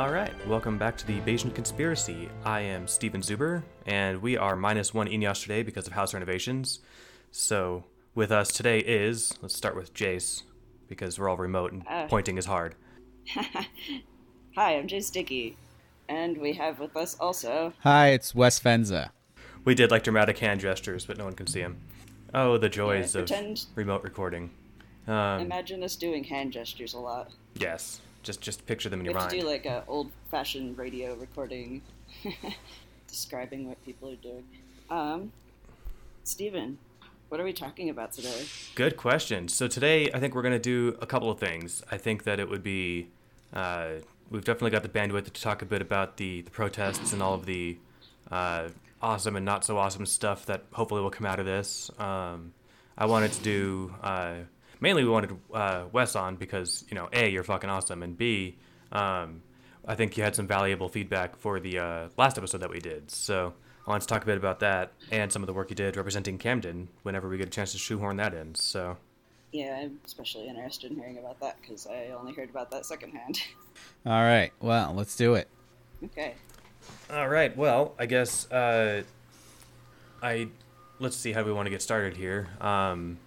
All right, welcome back to the Bayesian Conspiracy. I am Steven Zuber, and we are minus one Eneasz today because of house renovations. So, with us today is, let's start with Jace, because we're all remote and Uh. pointing is hard. Hi, I'm Jay Sticky, and we have with us also. Hi, it's Wes Fenza. We did like dramatic hand gestures, but no one can see him. Oh, the joys Yeah, of remote recording. Um, Imagine us doing hand gestures a lot. yes, just just picture them in We your have to mind. do like an old-fashioned radio recording, describing what people are doing. Um, Steven, what are we talking about today? Good question. So today, I think we're going to do a couple of things. I think that it would be, uh, we've definitely got the bandwidth to talk a bit about the, the protests and all of the uh, awesome and not so awesome stuff that hopefully will come out of this. Um, I wanted to do, uh, mainly we wanted uh, Wes on because, you know, A, you're fucking awesome, and B, um, I think you had some valuable feedback for the uh, last episode that we did. So I wanted to talk a bit about that and some of the work you did representing Camden whenever we get a chance to shoehorn that in. So Yeah, I'm especially interested in hearing about that because I only heard about that secondhand. All right, well, let's do it. okay. All right. Well, I guess uh, I let's see how we want to get started here. Um,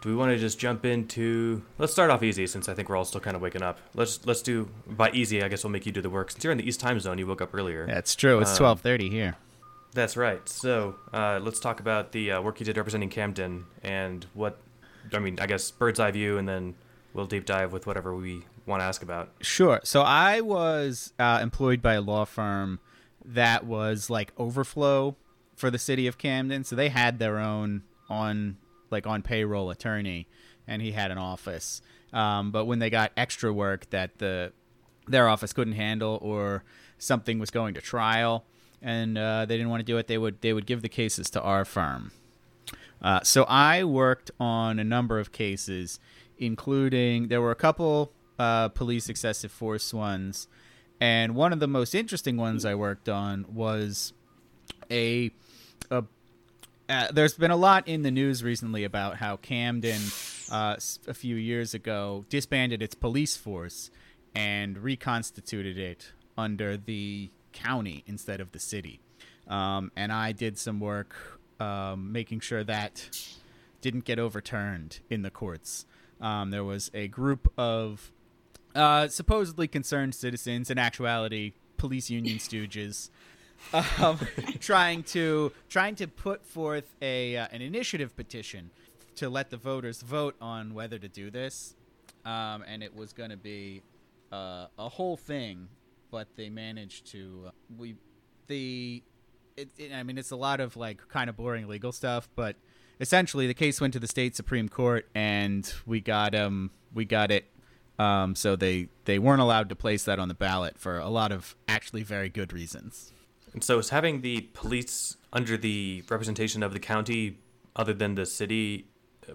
do we want to just jump into? Let's start off easy since I think we're all still kind of waking up. Let's let's do by easy. I guess we'll make you do the work since you're in the East Time Zone. You woke up earlier. That's true. It's Um, twelve thirty here. That's right. So uh, let's talk about the uh, work you did representing Camden and what. I mean, I guess bird's eye view, and then we'll deep dive with whatever we want to ask about. Sure. So I was uh, employed by a law firm that was like overflow for the city of Camden. So they had their own on like on payroll attorney, and he had an office. Um, but when they got extra work that the their office couldn't handle, or something was going to trial, and uh, they didn't want to do it, they would they would give the cases to our firm. Uh, so I worked on a number of cases, including there were a couple uh, police excessive force ones, and one of the most interesting ones I worked on was a. a uh, there's been a lot in the news recently about how Camden, uh, a few years ago, disbanded its police force and reconstituted it under the county instead of the city. Um, and I did some work um, making sure that didn't get overturned in the courts. Um, there was a group of uh, supposedly concerned citizens, in actuality, police union stooges, um, trying to trying to put forth a uh, an initiative petition to let the voters vote on whether to do this, um, and it was going to be uh, a whole thing, but they managed to uh, we the it, it, I mean it's a lot of like kind of boring legal stuff, but essentially the case went to the state supreme court and we got um we got it um so they they weren't allowed to place that on the ballot for a lot of actually very good reasons. And so, is having the police under the representation of the county, other than the city,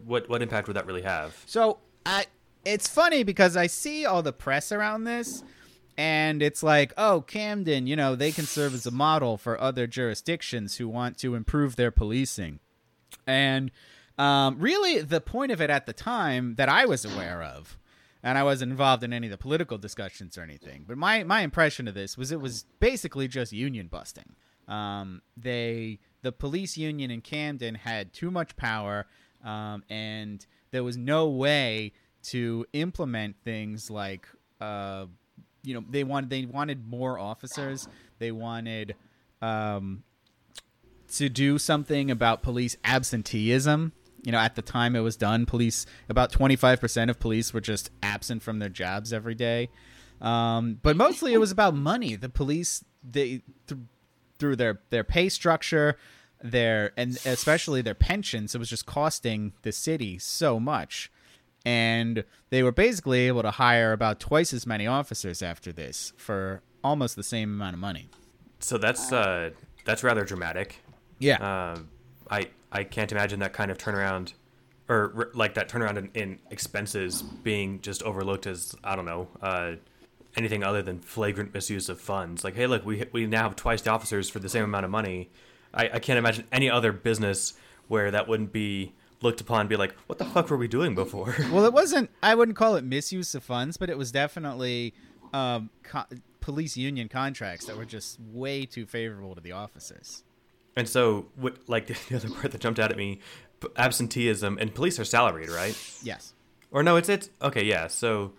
what what impact would that really have? So I, it's funny because I see all the press around this, and it's like, oh, Camden, you know, they can serve as a model for other jurisdictions who want to improve their policing. And um, really, the point of it at the time that I was aware of, and I wasn't involved in any of the political discussions or anything, but my, my impression of this was it was basically just union busting. Um, they the police union in Camden had too much power, um, and there was no way to implement things like uh, you know they wanted they wanted more officers. They wanted um, to do something about police absenteeism. You know, at the time it was done, police about 25% of police were just absent from their jobs every day. Um, but mostly it was about money. The police they th- through their their pay structure, their and especially their pensions, it was just costing the city so much. And they were basically able to hire about twice as many officers after this for almost the same amount of money. So that's uh, that's rather dramatic. Yeah. Um, I I can't imagine that kind of turnaround, or like that turnaround in, in expenses being just overlooked as I don't know uh, anything other than flagrant misuse of funds. Like, hey, look, we we now have twice the officers for the same amount of money. I, I can't imagine any other business where that wouldn't be looked upon be like, what the fuck were we doing before? Well, it wasn't. I wouldn't call it misuse of funds, but it was definitely um, co- police union contracts that were just way too favorable to the officers. And so, what like the other part that jumped out at me, absenteeism and police are salaried, right? Yes. Or no, it's it's okay, yeah. So,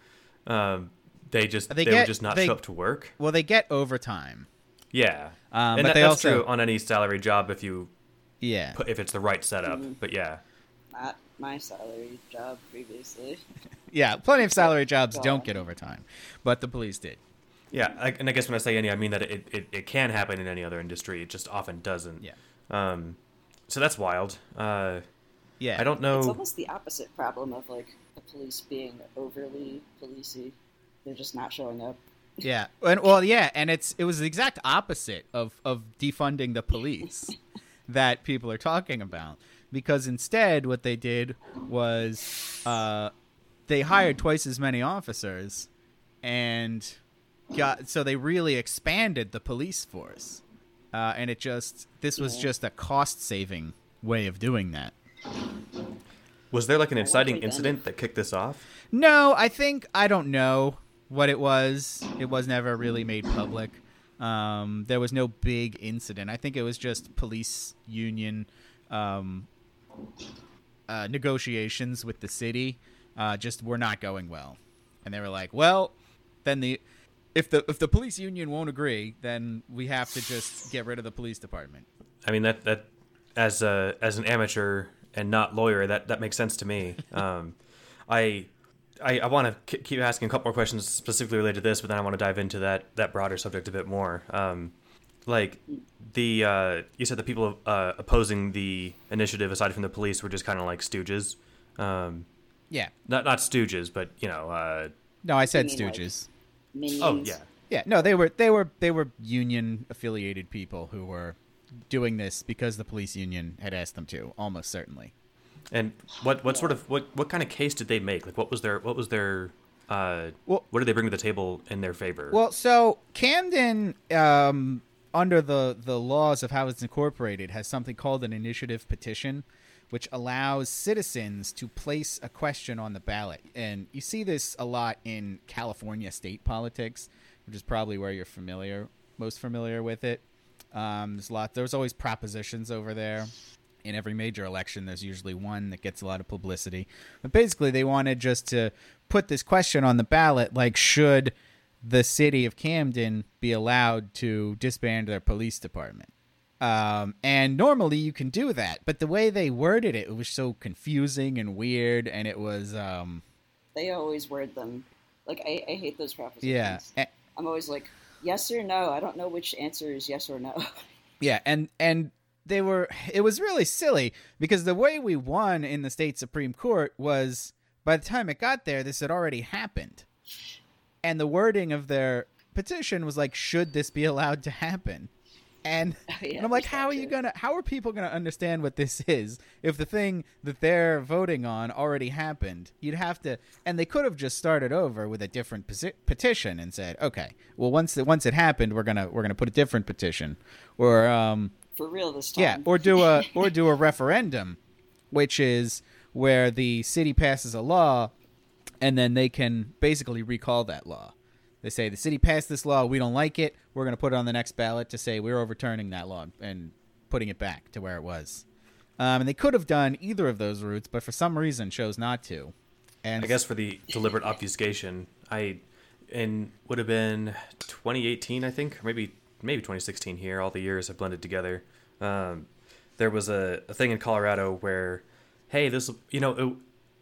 um, they just They they, would just not they- show up to work. Well, they get overtime. Yeah, Um, and but that, they that's also- true on any salary job if you Yeah. put, if it's the right setup. Mm-hmm. But yeah, Not my salary job previously. Yeah, plenty of salary jobs God. don't get overtime, but the police did. Yeah. I, and I guess when I say any, I mean that it, it, it can happen in any other industry. It just often doesn't. Yeah. Um, so that's wild. Uh, Yeah. I don't know. It's almost the opposite problem of like the police being overly policey. They're just not showing up. Yeah. And well, yeah, and it's it was the exact opposite of of defunding the police that people are talking about because instead what they did was uh they hired twice as many officers and got so they really expanded the police force. Uh, and it just this was just a cost saving way of doing that. Was there like an inciting incident that kicked this off? No, I think I don't know what it was. It was never really made public. Um, there was no big incident. I think it was just police union um, uh, negotiations with the city. Uh, just were not going well, and they were like, "Well, then the if the if the police union won't agree, then we have to just get rid of the police department." I mean that that as a as an amateur and not lawyer, that that makes sense to me. Um, I I, I want to keep asking a couple more questions specifically related to this, but then I want to dive into that that broader subject a bit more. Um, like the uh, you said the people uh, opposing the initiative, aside from the police, were just kind of like stooges. Um, Yeah. not not stooges, but you know. Uh, No, I said You like- Stooges. Minions. oh yeah, Yeah, no, they were they were they were union affiliated people who were doing this because the police union had asked them to, almost certainly. and what what sort of what what kind of case did they make? Like what was their what was their uh, Well- what did they bring to the table in their favor? Well, so Camden, um, under the the laws of how it's incorporated, has something called an initiative petition, which allows citizens to place a question on the ballot, and you see this a lot in California state politics, which is probably where you're familiar most familiar with it. Um, there's a lot. There's always propositions over there. In every major election, there's usually one that gets a lot of publicity. But basically, they wanted just to put this question on the ballot, like should the city of Camden be allowed to disband their police department? Um, and normally you can do that, but the way they worded it, it was so confusing and weird, and it was um, They always word them. Like I, I hate those propositions. yeah, a- I'm always like, yes or no. I don't know which answer is yes or no. Yeah, and and they were it was really silly because the way we won in the state supreme court was by the time it got there this had already happened. And the wording of their petition was like should this be allowed to happen? And, Yeah, and I'm like how are you going to how are people going to understand what this is if the thing that they're voting on already happened? You'd have to and they could have just started over with a different petition and said, "Okay, well once it, once it happened, we're going to we're going to put a different petition." Or um For real this time. yeah, or do a or do a referendum, which is where the city passes a law, and then they can basically recall that law. They say the city passed this law, we don't like it. We're going to put it on the next ballot to say we're overturning that law and putting it back to where it was. Um, and they could have done either of those routes, but for some reason chose not to. And I guess for the deliberate obfuscation, I in would have been 2018, I think, or maybe maybe 2016 here. All the years have blended together. Um, there was a, a thing in Colorado where, hey, this you know it,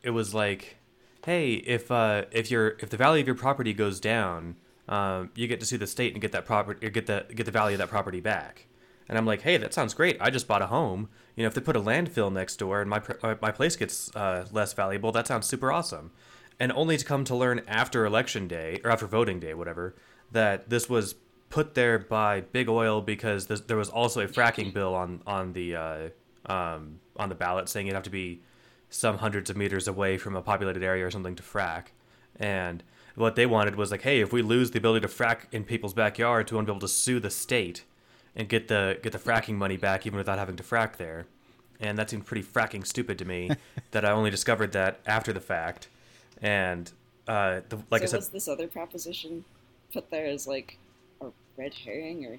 it was like, hey, if uh, if your if the value of your property goes down, um, you get to sue the state and get that property or get the get the value of that property back. And I'm like, hey, that sounds great. I just bought a home. You know, if they put a landfill next door and my pr- uh, my place gets uh, less valuable, that sounds super awesome. And only to come to learn after election day or after voting day, whatever, that this was put there by big oil because this, there was also a fracking bill on on the uh, um, on the ballot saying you'd have to be some hundreds of meters away from a populated area or something to frack. And what they wanted was like, hey, if we lose the ability to frack in people's backyards, we want to be able to sue the state and get the get the fracking money back even without having to frack there. And that seemed pretty fracking stupid to me that I only discovered that after the fact. And uh, the, like so I said, was this other proposition put there as like a red herring or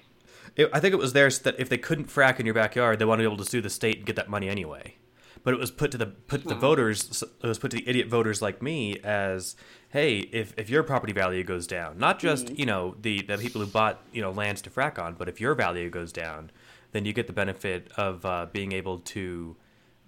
It, I think it was there so that if they couldn't frack in your backyard, they wanted to be able to sue the state and get that money anyway. But it was put to the put to the voters. It was put to the idiot voters like me as, hey, if, if your property value goes down, not just you know the the people who bought you know lands to frack on, but if your value goes down, then you get the benefit of uh, being able to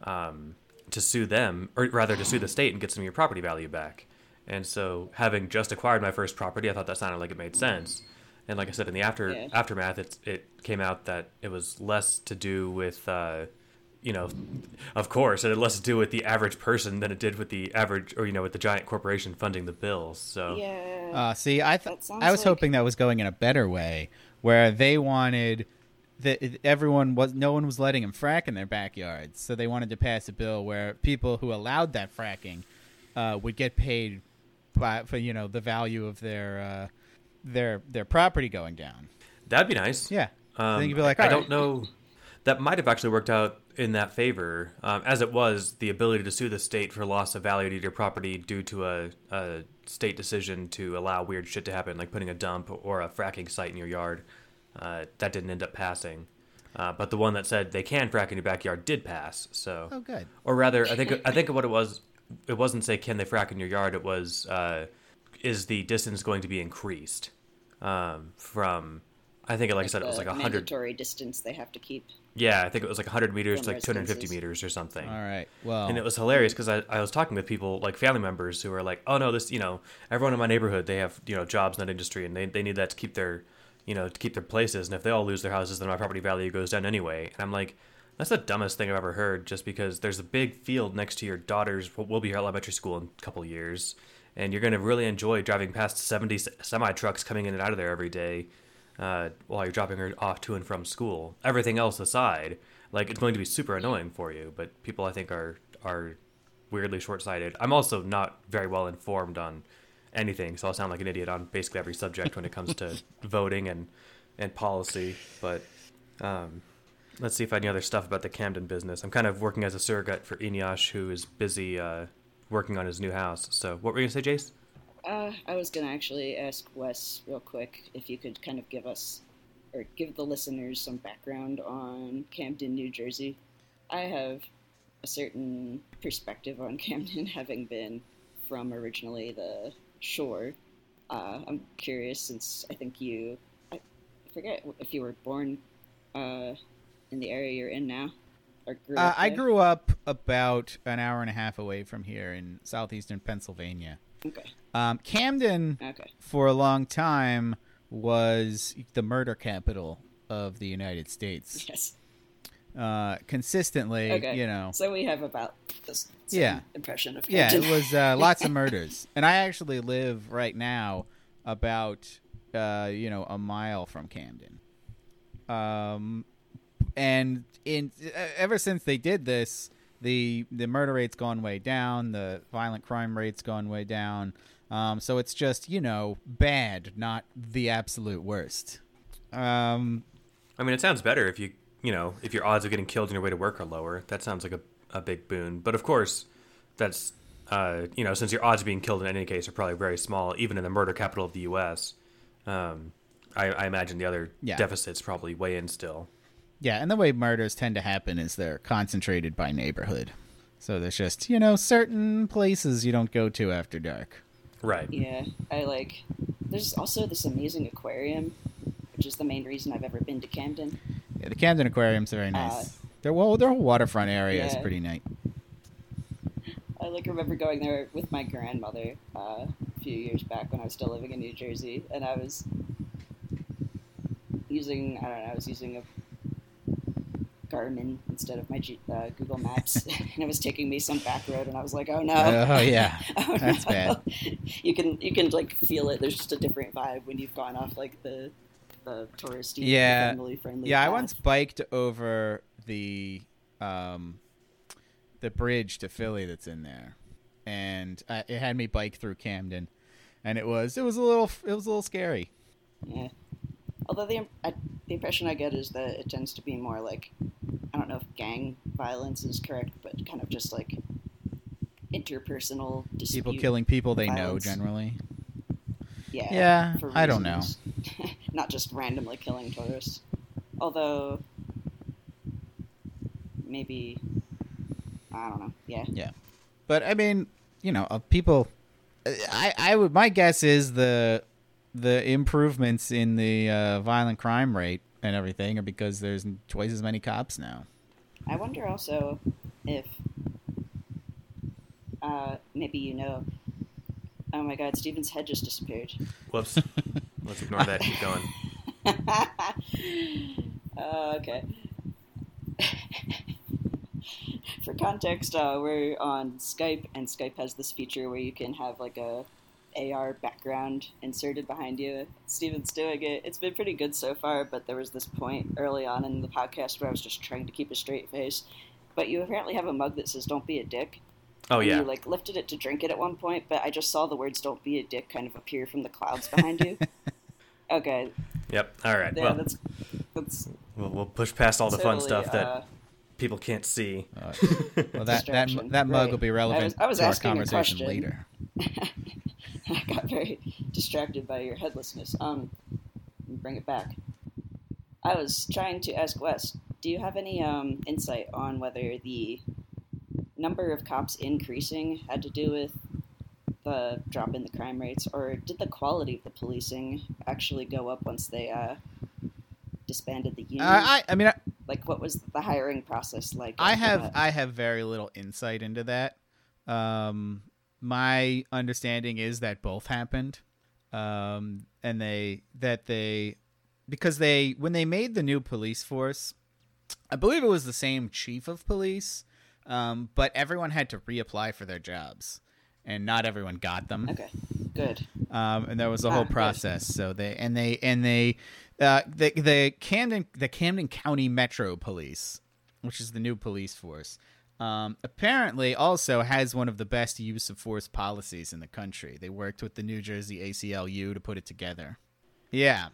um, to sue them, or rather to sue the state and get some of your property value back. And so, having just acquired my first property, I thought that sounded like it made sense. And like I said, in the after Yeah. aftermath, it it came out that it was less to do with, uh, you know, of course, it had less to do with the average person than it did with the average, or you know, with the giant corporation funding the bills. So yeah. Uh, see, I th- I was like- hoping that was going in a better way, where they wanted that everyone was no one was letting them frack in their backyards, so they wanted to pass a bill where people who allowed that fracking uh, would get paid by for you know the value of their uh, their their property going down. that'd be nice. Yeah, Um, then you'd be like, I "All don't right." know. That might have actually worked out in that favor, um, as it was the ability to sue the state for loss of value to your property due to a, a state decision to allow weird shit to happen, like putting a dump or a fracking site in your yard. Uh, that didn't end up passing, uh, but the one that said they can frack in your backyard did pass. So, Oh, good. or rather, I think I think what it was, it wasn't say can they frack in your yard. It was uh, is the distance going to be increased um, from. I think, like, I said, it was like a hundred. mandatory distance they have to keep. Yeah, I think it was like 100 meters to like 250 residences. meters or something. All right. Well, And it was hilarious because I, I was talking with people like family members who were like, oh no, this you know everyone in my neighborhood they have you know jobs in that industry and they, they need that to keep their you know to keep their places and if they all lose their houses then my property value goes down anyway and I'm like that's the dumbest thing I've ever heard just because there's a big field next to your daughter's what will be her elementary school in a couple of years and you're gonna really enjoy driving past 70 semi trucks coming in and out of there every day uh, while you're dropping her off to and from school. Everything else aside, like it's going to be super annoying for you. But people, I think, are are weirdly short-sighted. I'm also not very well informed on anything, so I'll sound like an idiot on basically every subject when it comes to voting and and policy. But um, let's see if I have any other stuff about the Camden business. I'm kind of working as a surrogate for Eneasz, who is busy uh, working on his new house. So, what were you gonna say, Jace? Uh, I was gonna actually ask Wes real quick if you could kind of give us or give the listeners some background on Camden, New Jersey. I have a certain perspective on Camden, having been from originally the shore. Uh, I'm curious since I think you, I forget if you were born uh, in the area you're in now, or grew uh, I grew up about an hour and a half away from here in southeastern Pennsylvania. Okay, Um, Camden, okay, for a long time, was the murder capital of the United States. yes. Uh, consistently, Okay. you know. So we have about this same Yeah. impression of Yeah, it was uh, lots of murders, and I actually live right now about uh, you know a mile from Camden. Um, and in ever since they did this, the the murder rate's gone way down, the violent crime rate's gone way down. Um, so it's just you know bad, not the absolute worst. Um, I mean, it sounds better if you, you know, if your odds of getting killed on your way to work are lower. That sounds like a, a big boon. But of course, that's, uh, you know, since your odds of being killed in any case are probably very small, even in the murder capital of the U.S., um, I, I imagine the other Yeah. deficits probably weigh in still. Yeah, and the way murders tend to happen is they're concentrated by neighborhood. So there's just, you know, certain places you don't go to after dark. Right. Yeah, I like. There's also this amazing aquarium, which is the main reason I've ever been to Camden. Yeah, the Camden aquariums are very nice. Uh, their well, their whole waterfront area is pretty neat. I like remember going there with my grandmother uh, a few years back when I was still living in New Jersey, and I was using I don't know I was using a Garmin instead of my G- uh, Google Maps, and it was taking me some back road, and I was like, oh no. Oh yeah, Oh, that's no. bad. You can you can like feel it. There's just a different vibe when you've gone off like the the touristy, Yeah. family friendly. Yeah, I once biked over the um the bridge to Philly that's in there, and uh, it had me bike through Camden, and it was it was a little it was a little scary. Yeah. Although the I, the impression I get is that it tends to be more like I don't know if gang violence is correct, but kind of just like interpersonal dispute. People killing people they know generally. Yeah. Yeah, I don't know. not just randomly killing tourists. Although, maybe, I don't know. Yeah. Yeah, but I mean, you know, uh, people. I I would my guess is the the improvements in the uh, violent crime rate and everything or because there's twice as many cops now. I wonder also if uh, maybe you know. Oh my God, Steven's head just disappeared. Whoops. Let's ignore that. Keep going. uh, okay. For context, uh, we're on Skype, and Skype has this feature where you can have like a AR background inserted behind you. Steven's doing it. It's been pretty good so far, but there was this point early on in the podcast where I was just trying to keep a straight face. But you apparently have a mug that says "Don't be a dick." Oh and yeah. You like lifted it to drink it at one point, but I just saw the words "Don't be a dick" kind of appear from the clouds behind you. Okay, Yep. All right. yeah, well, that's that's we'll, we'll push past all the fun stuff that uh, people can't see. Uh, well, that that that mug Right. will be relevant I was to our asking a conversation question. later. I got very distracted by your headlessness. Um, bring it back. I was trying to ask Wes, do you have any um, insight on whether the number of cops increasing had to do with the drop in the crime rates, or did the quality of the policing actually go up once they uh, disbanded the union? Uh, I I mean I, like, what was the hiring process like? I have that? I have very little insight into that. Um, my understanding is that both happened, um, and they that they because they when they made the new police force, I believe it was the same chief of police, um, but everyone had to reapply for their jobs, and not everyone got them Okay, good. um, and there was a Ah, whole good. process. So they and they and they uh, the the Camden the Camden County Metro Police, which is the new police force, um, apparently also has one of the best use of force policies in the country. They worked with the New Jersey ACLU to put it together. Yeah,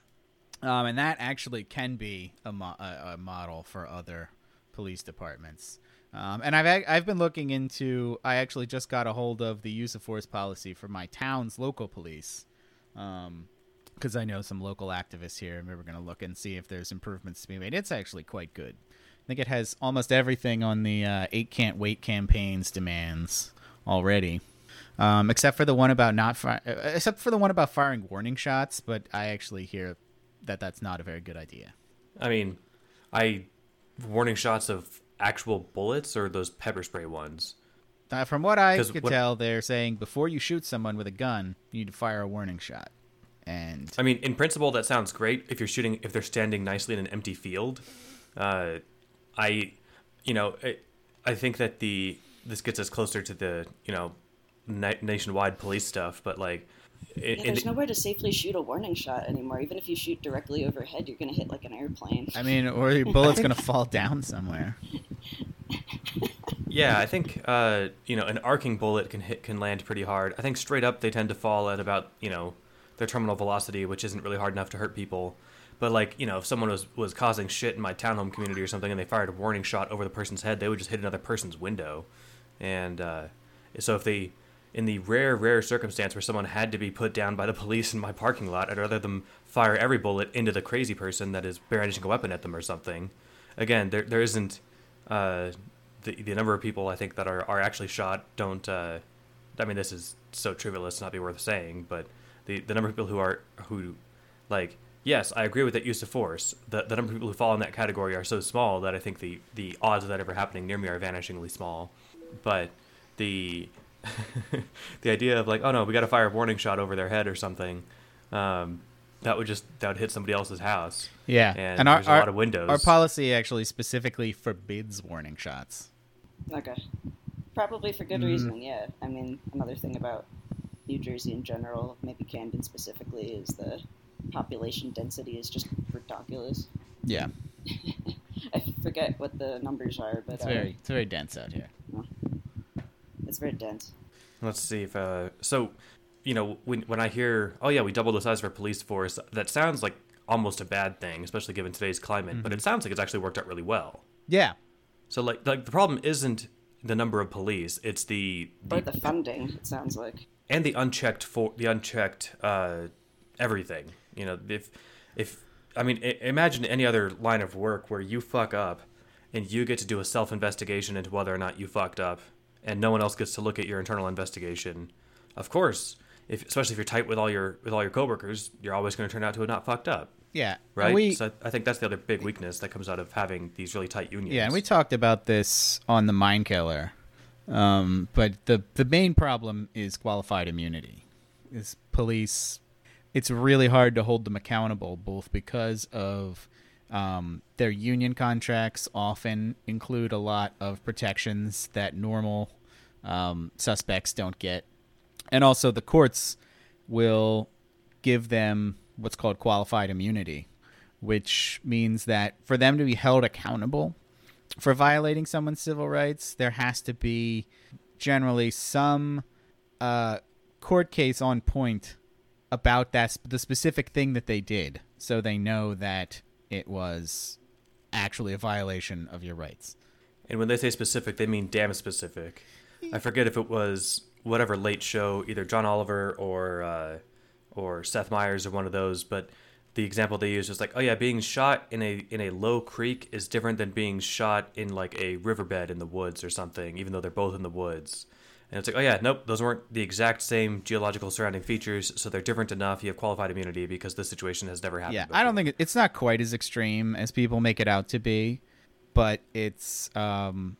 um, and that actually can be a, mo- a, a model for other police departments. Um, and I've I've been looking into. I actually just got a hold of the use of force policy for my town's local police, because I know some local activists here, and we were going to look and see if there's improvements to be made. It's actually quite good. I think it has almost everything on the uh, eight can't wait campaign's demands already, um, except for the one about not fi- uh, except for the one about firing warning shots. But I actually hear that that's not a very good idea. I mean, I warning shots of actual bullets or those pepper spray ones. Uh, from what I could what- tell, they're saying before you shoot someone with a gun, you need to fire a warning shot. And I mean, in principle, that sounds great if you're shooting if they're standing nicely in an empty field. Uh, I, you know, I, I think that the this gets us closer to the you know na- nationwide police stuff, but like, in, Yeah, there's the- nowhere to safely shoot a warning shot anymore. Even if you shoot directly overhead, you're gonna hit like an airplane. I mean, or your bullet's gonna fall down somewhere. yeah, I think uh, you know an arcing bullet can hit can land pretty hard. I think straight up they tend to fall at about you know their terminal velocity, which isn't really hard enough to hurt people. But like you know, if someone was was causing shit in my townhome community or something, and they fired a warning shot over the person's head, they would just hit another person's window. And uh, so if they, in the rare rare circumstance where someone had to be put down by the police in my parking lot, I'd rather them fire every bullet into the crazy person that is brandishing a weapon at them or something. Again, there there isn't uh, the the number of people I think that are, are actually shot don't. Uh, I mean, this is so trivial it's not be worth saying, but the the number of people who are who like yes, I agree with that use of force. The the number of people who fall in that category are so small that I think the the odds of that ever happening near me are vanishingly small. But the the idea of like, oh no, we got to fire a warning shot over their head or something. Um, that would just that would hit somebody else's house. Yeah, and, our, there's a our- lot of windows. Our policy actually specifically forbids warning shots. Okay. Probably for good Mm. reason, yeah. I mean, another thing about New Jersey in general, maybe Camden specifically, is the population density is just ridiculous. Yeah, I forget what the numbers are, but it's uh, very it's very dense out here. it's very dense. Let's see if uh, so, you know, when when I hear, oh yeah, we doubled the size of our police force, that sounds like almost a bad thing, especially given today's climate. But it sounds like it's actually worked out really well. Yeah, So like, like the problem isn't the number of police; it's the, Or the the funding, it sounds like. And the unchecked for the unchecked uh, everything. You know, if if I mean, I- imagine any other line of work where you fuck up, and you get to do a self investigation into whether or not you fucked up, and no one else gets to look at your internal investigation. Of course, if especially if you're tight with all your with all your coworkers, you're always going to turn out to have not fucked up, Yeah. right? We, so I think that's the other big weakness that comes out of having these really tight unions. Yeah, and we talked about this on the Mind Killer. Um, but the the main problem is qualified immunity. Is police it's really hard to hold them accountable both because of um, their union contracts often include a lot of protections that normal um, suspects don't get. And also the courts will give them what's called qualified immunity, which means that for them to be held accountable for violating someone's civil rights, there has to be generally some uh, court case on point about that the specific thing that they did, so they know that it was actually a violation of your rights. And when they say specific, they mean damn specific. I forget if it was whatever late show, either John Oliver or uh, or Seth Meyers or one of those. But the example they used was like, oh yeah, being shot in a in a low creek is different than being shot in like a riverbed in the woods or something, even though they're both in the woods. And it's like, oh yeah, nope, those weren't the exact same geological surrounding features, so they're different enough. You have qualified immunity because this situation has never happened. Yeah, before. I don't think it, it's not quite as extreme as people make it out to be, but it's um,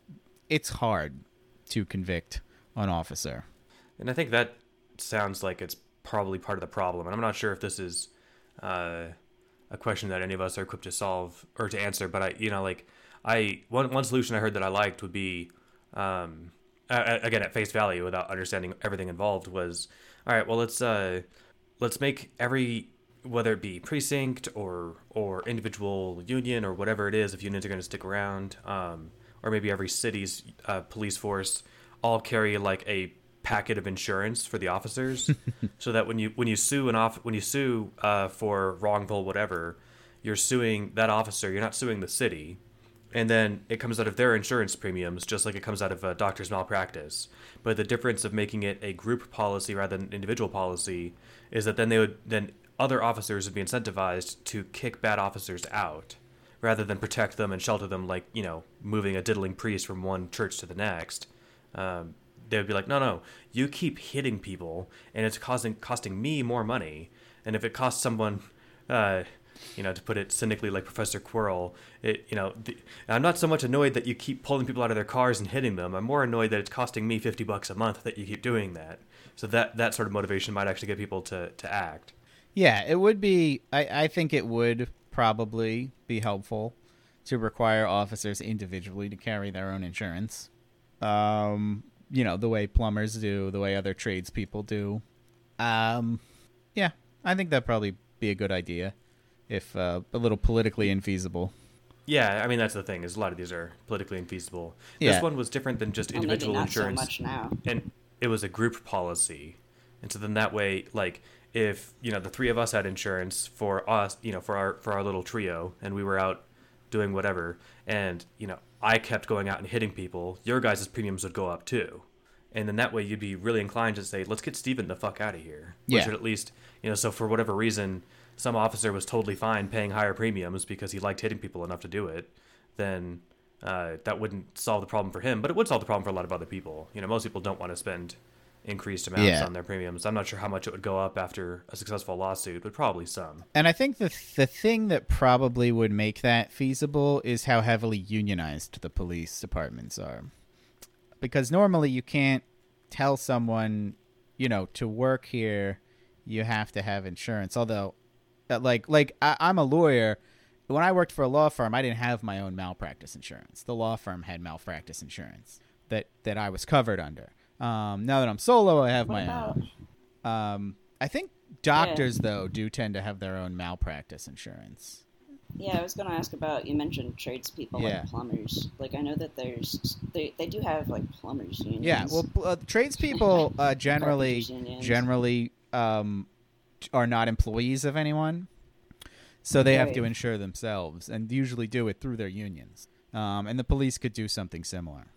it's hard to convict an officer. And I think that sounds like it's probably part of the problem. And I'm not sure if this is uh, a question that any of us are equipped to solve or to answer. But I, you know, like I one one solution I heard that I liked would be, um, again at face value without understanding everything involved was, all right, well let's uh, let's make every whether it be precinct or or individual union or whatever it is, if unions are going to stick around, um, or maybe every city's uh, police force all carry like a packet of insurance for the officers, so that when you when you sue an off when you sue uh, for wrongful whatever, you're suing that officer. You're not suing the city, and then it comes out of their insurance premiums, just like it comes out of a doctor's malpractice. But the difference of making it a group policy rather than an individual policy is that then they would then other officers would be incentivized to kick bad officers out rather than protect them and shelter them like you know moving a diddling priest from one church to the next um, they would be like no no you keep hitting people and it's causing costing me more money and if it costs someone uh, you know to put it cynically like professor quirrell it you know the, i'm not so much annoyed that you keep pulling people out of their cars and hitting them i'm more annoyed that it's costing me 50 bucks a month that you keep doing that so that that sort of motivation might actually get people to to act Yeah, it would be. I, I think it would probably be helpful to require officers individually to carry their own insurance. Um, you know, the way plumbers do, the way other tradespeople do. Um, yeah, I think that'd probably be a good idea, if uh, a little politically infeasible. Yeah, I mean that's the thing is a lot of these are politically infeasible. Yeah. This one was different than just Well, maybe individual not insurance, so much now. and it was a group policy, and so then that way, like if you know the three of us had insurance for us, you know, for our for our little trio, and we were out doing whatever, and you know I kept going out and hitting people, your guys' premiums would go up too. And then that way you'd be really inclined to say, let's get Steven the fuck out of here. Yeah. should at least, you know, so for whatever reason, some officer was totally fine paying higher premiums because he liked hitting people enough to do it, then uh, that wouldn't solve the problem for him. But it would solve the problem for a lot of other people. You know, most people don't want to spend increased amounts Yeah. on their premiums. I'm not sure how much it would go up after a successful lawsuit, but probably some. And I think the the thing that probably would make that feasible is how heavily unionized the police departments are. Because normally you can't tell someone, you know, to work here, you have to have insurance. Although, uh, like like I, I'm a lawyer. When I worked for a law firm, I didn't have my own malpractice insurance. The law firm had malpractice insurance that that I was covered under. Um, now that I'm solo, I have What my about- own. Um, I think doctors though do tend to have their own malpractice insurance. Yeah, I was going to ask about. You mentioned tradespeople Yeah. like plumbers. Like I know that there's they they do have like plumbers unions. Yeah, well, uh, tradespeople uh, generally generally um, are not employees of anyone, so they have to insure themselves, and usually do it through their unions. Um, and the police could do something similar.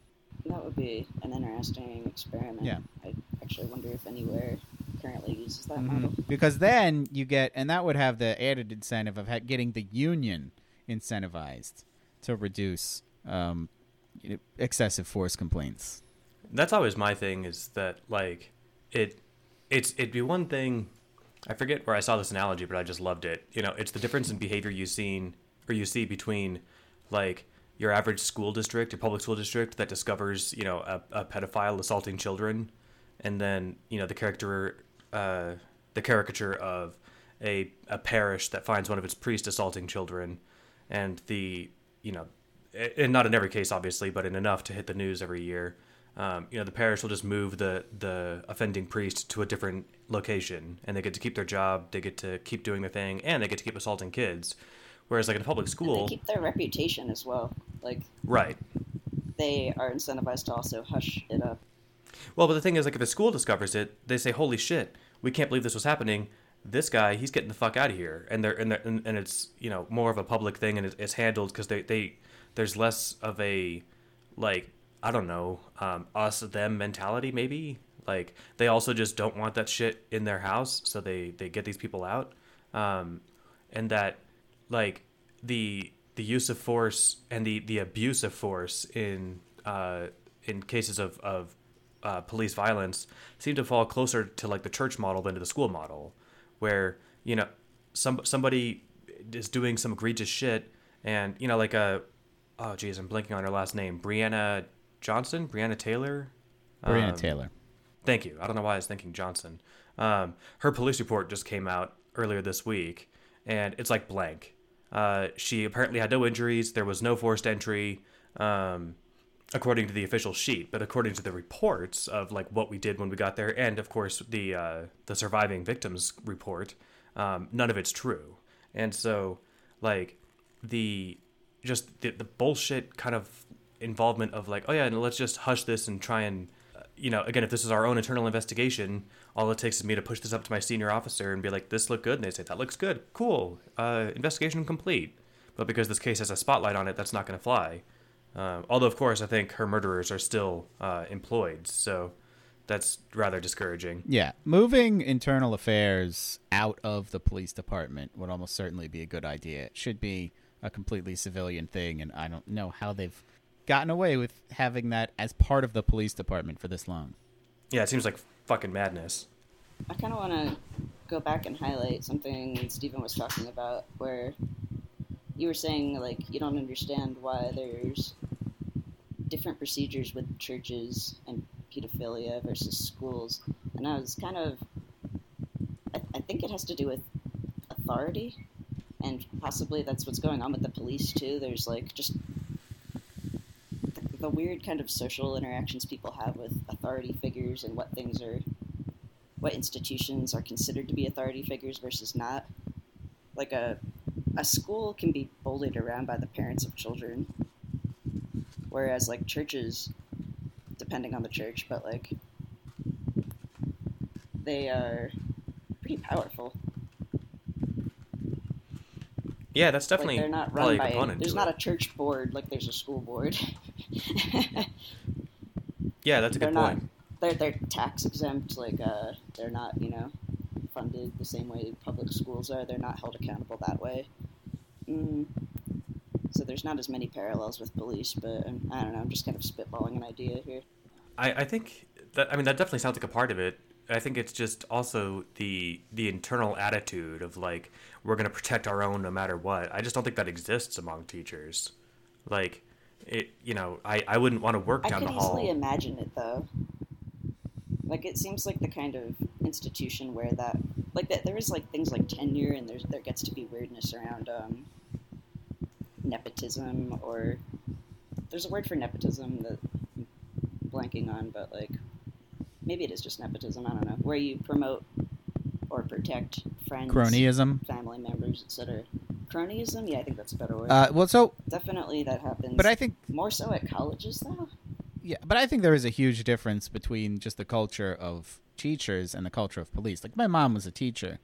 That would be an interesting experiment. Yeah. I actually wonder if anywhere currently uses that Mhm. model. Because then you get, and that would have the added incentive of ha- getting the union incentivized to reduce um, excessive force complaints. That's always my thing is that like it it's it'd be one thing I forget where I saw this analogy, but I just loved it. You know, it's the difference in behavior you've seen or you see between like your average school district, your public school district that discovers, you know, a, a pedophile assaulting children and then, you know, the character uh the caricature of a a parish that finds one of its priests assaulting children and the you know and not in every case obviously but in enough to hit the news every year um, you know the parish will just move the the offending priest to a different location and they get to keep their job they get to keep doing their thing and they get to keep assaulting kids whereas like in a public And school they keep their reputation as well. Like right. they are incentivized to also hush it up. well but the thing is like if a school discovers it they say holy shit we can't believe this was happening. This guy he's getting the fuck out of here. And they're and, they're, and, and it's you know more of a public thing and it's, it's handled because they, they there's less of a like i don't know um, us them mentality maybe. Like they also just don't want that shit in their house so they they get these people out. Um, and that like the the use of force and the the abuse of force in uh, in cases of of uh, police violence seem to fall closer to like the church model than to the school model, where you know some somebody is doing some egregious shit, and you know like a oh geez I'm blanking on her last name Breonna Johnson Breonna Taylor Breonna Um, Taylor. Thank you. I don't know why I was thinking Johnson. Um, her police report just came out earlier this week, and it's like blank. Uh, she apparently had no injuries. There was no forced entry, um, according to the official sheet. But according to the reports of like what we did when we got there, and of course the uh, the surviving victims report, um, none of it's true. And so, like the just the, the bullshit kind of involvement of like, oh yeah, and let's just hush this and try and you know, again, if this is our own internal investigation, all it takes is me to push this up to my senior officer and be like, this look good, and they say that looks good, cool, uh, investigation complete. But because this case has a spotlight on it, that's not going to fly. Uh, although, of course, I think her murderers are still uh, employed, so that's rather discouraging. Yeah, moving internal affairs out of the police department would almost certainly be a good idea. It should be a completely civilian thing, and I don't know how they've gotten away with having that as part of the police department for this long. Yeah, it seems like fucking madness. I kind of want to go back and highlight something Stephen was talking about, where you were saying like you don't understand why there's different procedures with churches and pedophilia versus schools, and I was kind of, I, I think it has to do with authority, and possibly that's what's going on with the police too. There's like just the, weird kind of social interactions people have with authority figures and what things are what institutions are considered to be authority figures versus not. Like a a school can be bullied around by the parents of children, whereas like churches, depending on the church, but like they are pretty powerful. Yeah, that's definitely like they're not probably run by. There's not it. a church board like there's a school board. Yeah, that's a they're good not- point. they're they're tax exempt. Like uh, they're not you know funded the same way public schools are. They're not held accountable that way. Mm. So there's not as many parallels with police, but um, I don't know. I'm just kind of spitballing an idea here. I, I think that I mean that definitely sounds like a part of it. I think it's just also the the internal attitude of like we're gonna protect our own no matter what. I just don't think that exists among teachers. Like it, you know, I, I wouldn't want to work I down the hall. easily imagine it though. Like it seems like the kind of institution where that, like that, there is like things like tenure, and there's there gets to be weirdness around um, nepotism, or there's a word for nepotism that I'm blanking on, but like maybe it is just nepotism. I don't know, where you promote or protect friends, Cronyism. family members, etc. Cronyism, yeah, I think that's a better word. Uh, well, so, Definitely that happens. but I think more so at colleges though. Yeah, but I think there is a huge difference between just the culture of teachers and the culture of police. Like my mom was a teacher,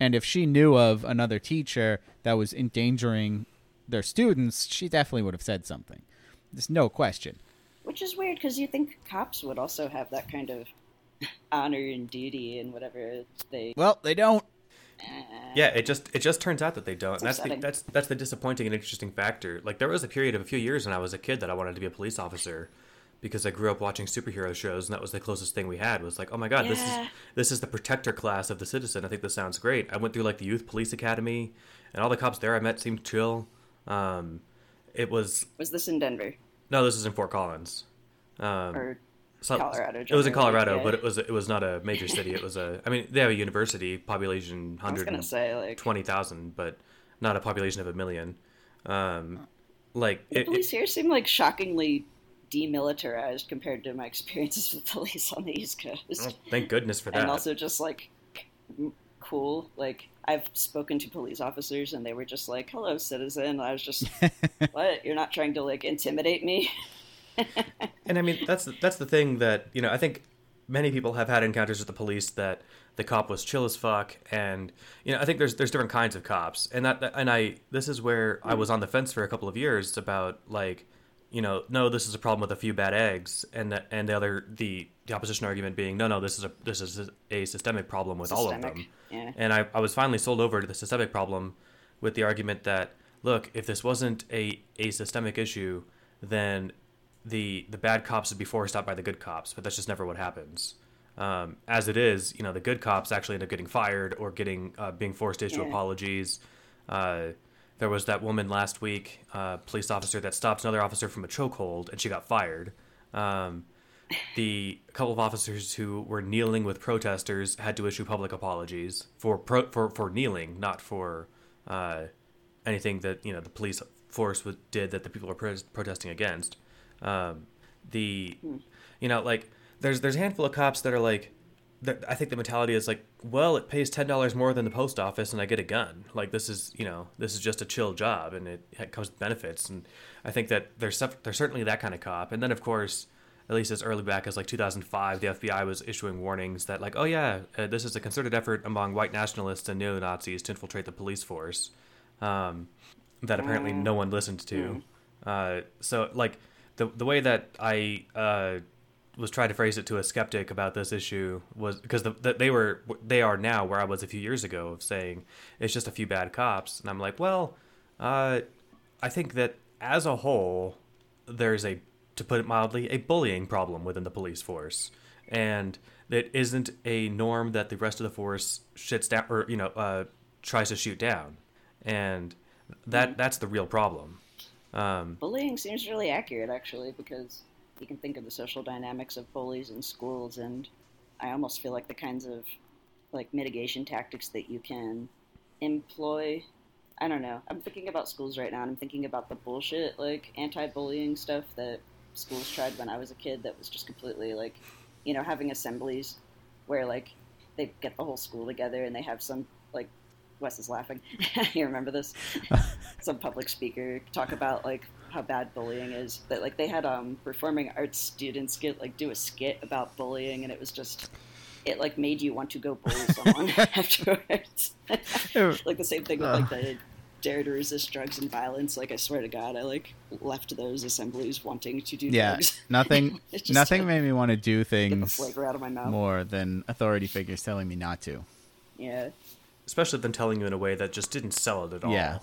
and if she knew of another teacher that was endangering their students, she definitely would have said something. There's no question. Which is weird because you think cops would also have that kind of honor and duty and whatever they. Well, they don't. Yeah, it just it just turns out that they don't. And that's the, that's that's the disappointing and interesting factor. Like there was a period of a few years when I was a kid that I wanted to be a police officer because I grew up watching superhero shows and that was the closest thing we had was like, "Oh my god, this is this is the protector class of the citizen. I think this sounds great." I went through like the youth police academy and all the cops there I met seemed chill. Um it was Was this in Denver no, this is in Fort Collins. Um or so- Colorado, It was in Colorado, yeah. but it was it was not a major city. It was a I mean, they have a university, population I was 100 gonna say like twenty thousand, but not a population of a million. Um, like the it, police here seem like shockingly demilitarized compared to my experiences with police on the East Coast, it- thank goodness for that. and also just like cool. Like I've spoken to police officers, and they were just like, "Hello, citizen." I was just, "What? You're not trying to like intimidate me?" And I mean, that's that's the thing that you know. I think many people have had encounters with the police that the cop was chill as fuck, and you know, I think there's there's different kinds of cops, and that and I this is where I was on the fence for a couple of years about like. You know, no, this is a problem with a few bad eggs, and the, and the other the, the opposition argument being, no, no, this is a this is a systemic problem with all of them. yeah. And I, I was finally sold over to the systemic problem with the argument that, look, if this wasn't a, a systemic issue, then the the bad cops would be forced out by the good cops, but that's just never what happens. Um, as it is, you know, the good cops actually end up getting fired or getting uh, being forced to issue Yeah. apologies. Uh, there was that woman last week, uh, police officer that stopped another officer from a chokehold, and she got fired. Um, the couple of officers who were kneeling with protesters had to issue public apologies for pro- for for kneeling, not for uh, anything that you know the police force did that the people were pro- protesting against. Um, the you know like there's there's a handful of cops that are like that I think the mentality is like well it pays ten dollars more than the post office and I get a gun. Like this is you know this is just a chill job and it, it comes with benefits. And I think that there's there's certainly that kind of cop. And then of course at least as early back as like 2005 the FBI was issuing warnings that like oh yeah uh, this is a concerted effort among white nationalists and neo Nazis to infiltrate the police force um, that apparently no one listened to. Uh, so like the the way that I uh, was trying to phrase it to a skeptic about this issue was because the, the, they were they are now where I was a few years ago of saying it's just a few bad cops, and I'm like, well, uh, I think that as a whole, there's a to put it mildly a bullying problem within the police force, and that isn't a norm that the rest of the force shits down or you know uh, tries to shoot down, and that that's the real problem. Um, Bullying seems really accurate, actually, because you can think of the social dynamics of bullies in schools, and I almost feel like the kinds of like mitigation tactics that you can employ. I don't know. I'm thinking about schools right now, and I'm thinking about the bullshit like anti-bullying stuff that schools tried when I was a kid. That was just completely like, you know, having assemblies where like they get the whole school together and they have some like Wes is laughing. you remember this? Some public speaker talk about like how bad bullying is. That like they had um performing arts students get like do a skit about bullying, and it was just it like made you want to go bully someone afterwards. like the same thing with like the dare to resist drugs and violence. Like I swear to God, I like left those assemblies wanting to do Yeah, drugs. nothing. Just nothing made me want to do things out of my mouth. more than authority figures telling me not to. Yeah. Especially them telling you in a way that just didn't sell it at all. Yeah.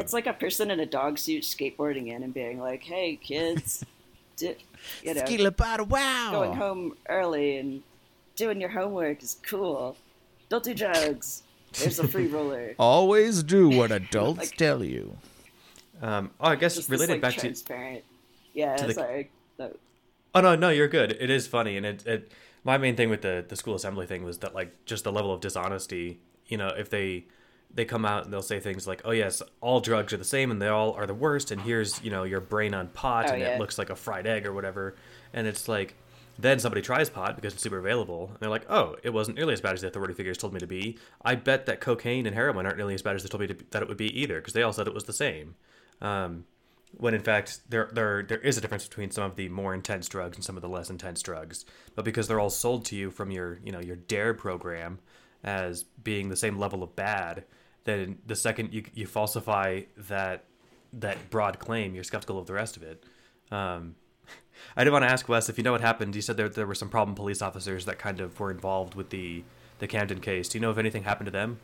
It's like a person in a dog suit skateboarding in and being like, "Hey, kids, di- you know, wow. going home early and doing your homework is cool. Don't do drugs. There's a free roller." Always do what adults Like- tell you. Um, oh, I guess Just related this, like, back to transparent. Yeah, to the- sorry. No. Oh no, no, you're good. It is funny, and it, it my main thing with the the school assembly thing was that like just the level of dishonesty. You know, if they they come out and they'll say things like, "Oh yes, all drugs are the same, and they all are the worst," and here's you know your brain on pot, Oh, and yeah. it looks like a fried egg or whatever, and it's like. Then somebody tries pot because it's super available, and they're like, "Oh, it wasn't nearly as bad as the authority figures told me to be." I bet that cocaine and heroin aren't nearly as bad as they told me to, that it would be either, because they all said it was the same. Um, when in fact there there there is a difference between some of the more intense drugs and some of the less intense drugs but because they're all sold to you from your you know your dare program as being the same level of bad then the second you you falsify that that broad claim you're skeptical of the rest of it um I did want to ask Wes if you know what happened. You said there there were some problem police officers that kind of were involved with the the Camden case. Do you know if anything happened to them?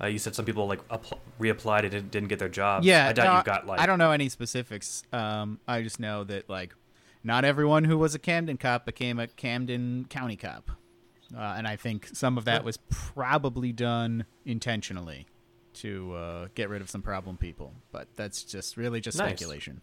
Uh, you said some people like appl- reapplied and didn't, didn't get their jobs. Yeah, I doubt no, you got like. I don't know any specifics. Um, I just know that like not everyone who was a Camden cop became a Camden County cop, uh, and I think some of that was probably done intentionally to uh, get rid of some problem people. But that's just really just Nice. speculation.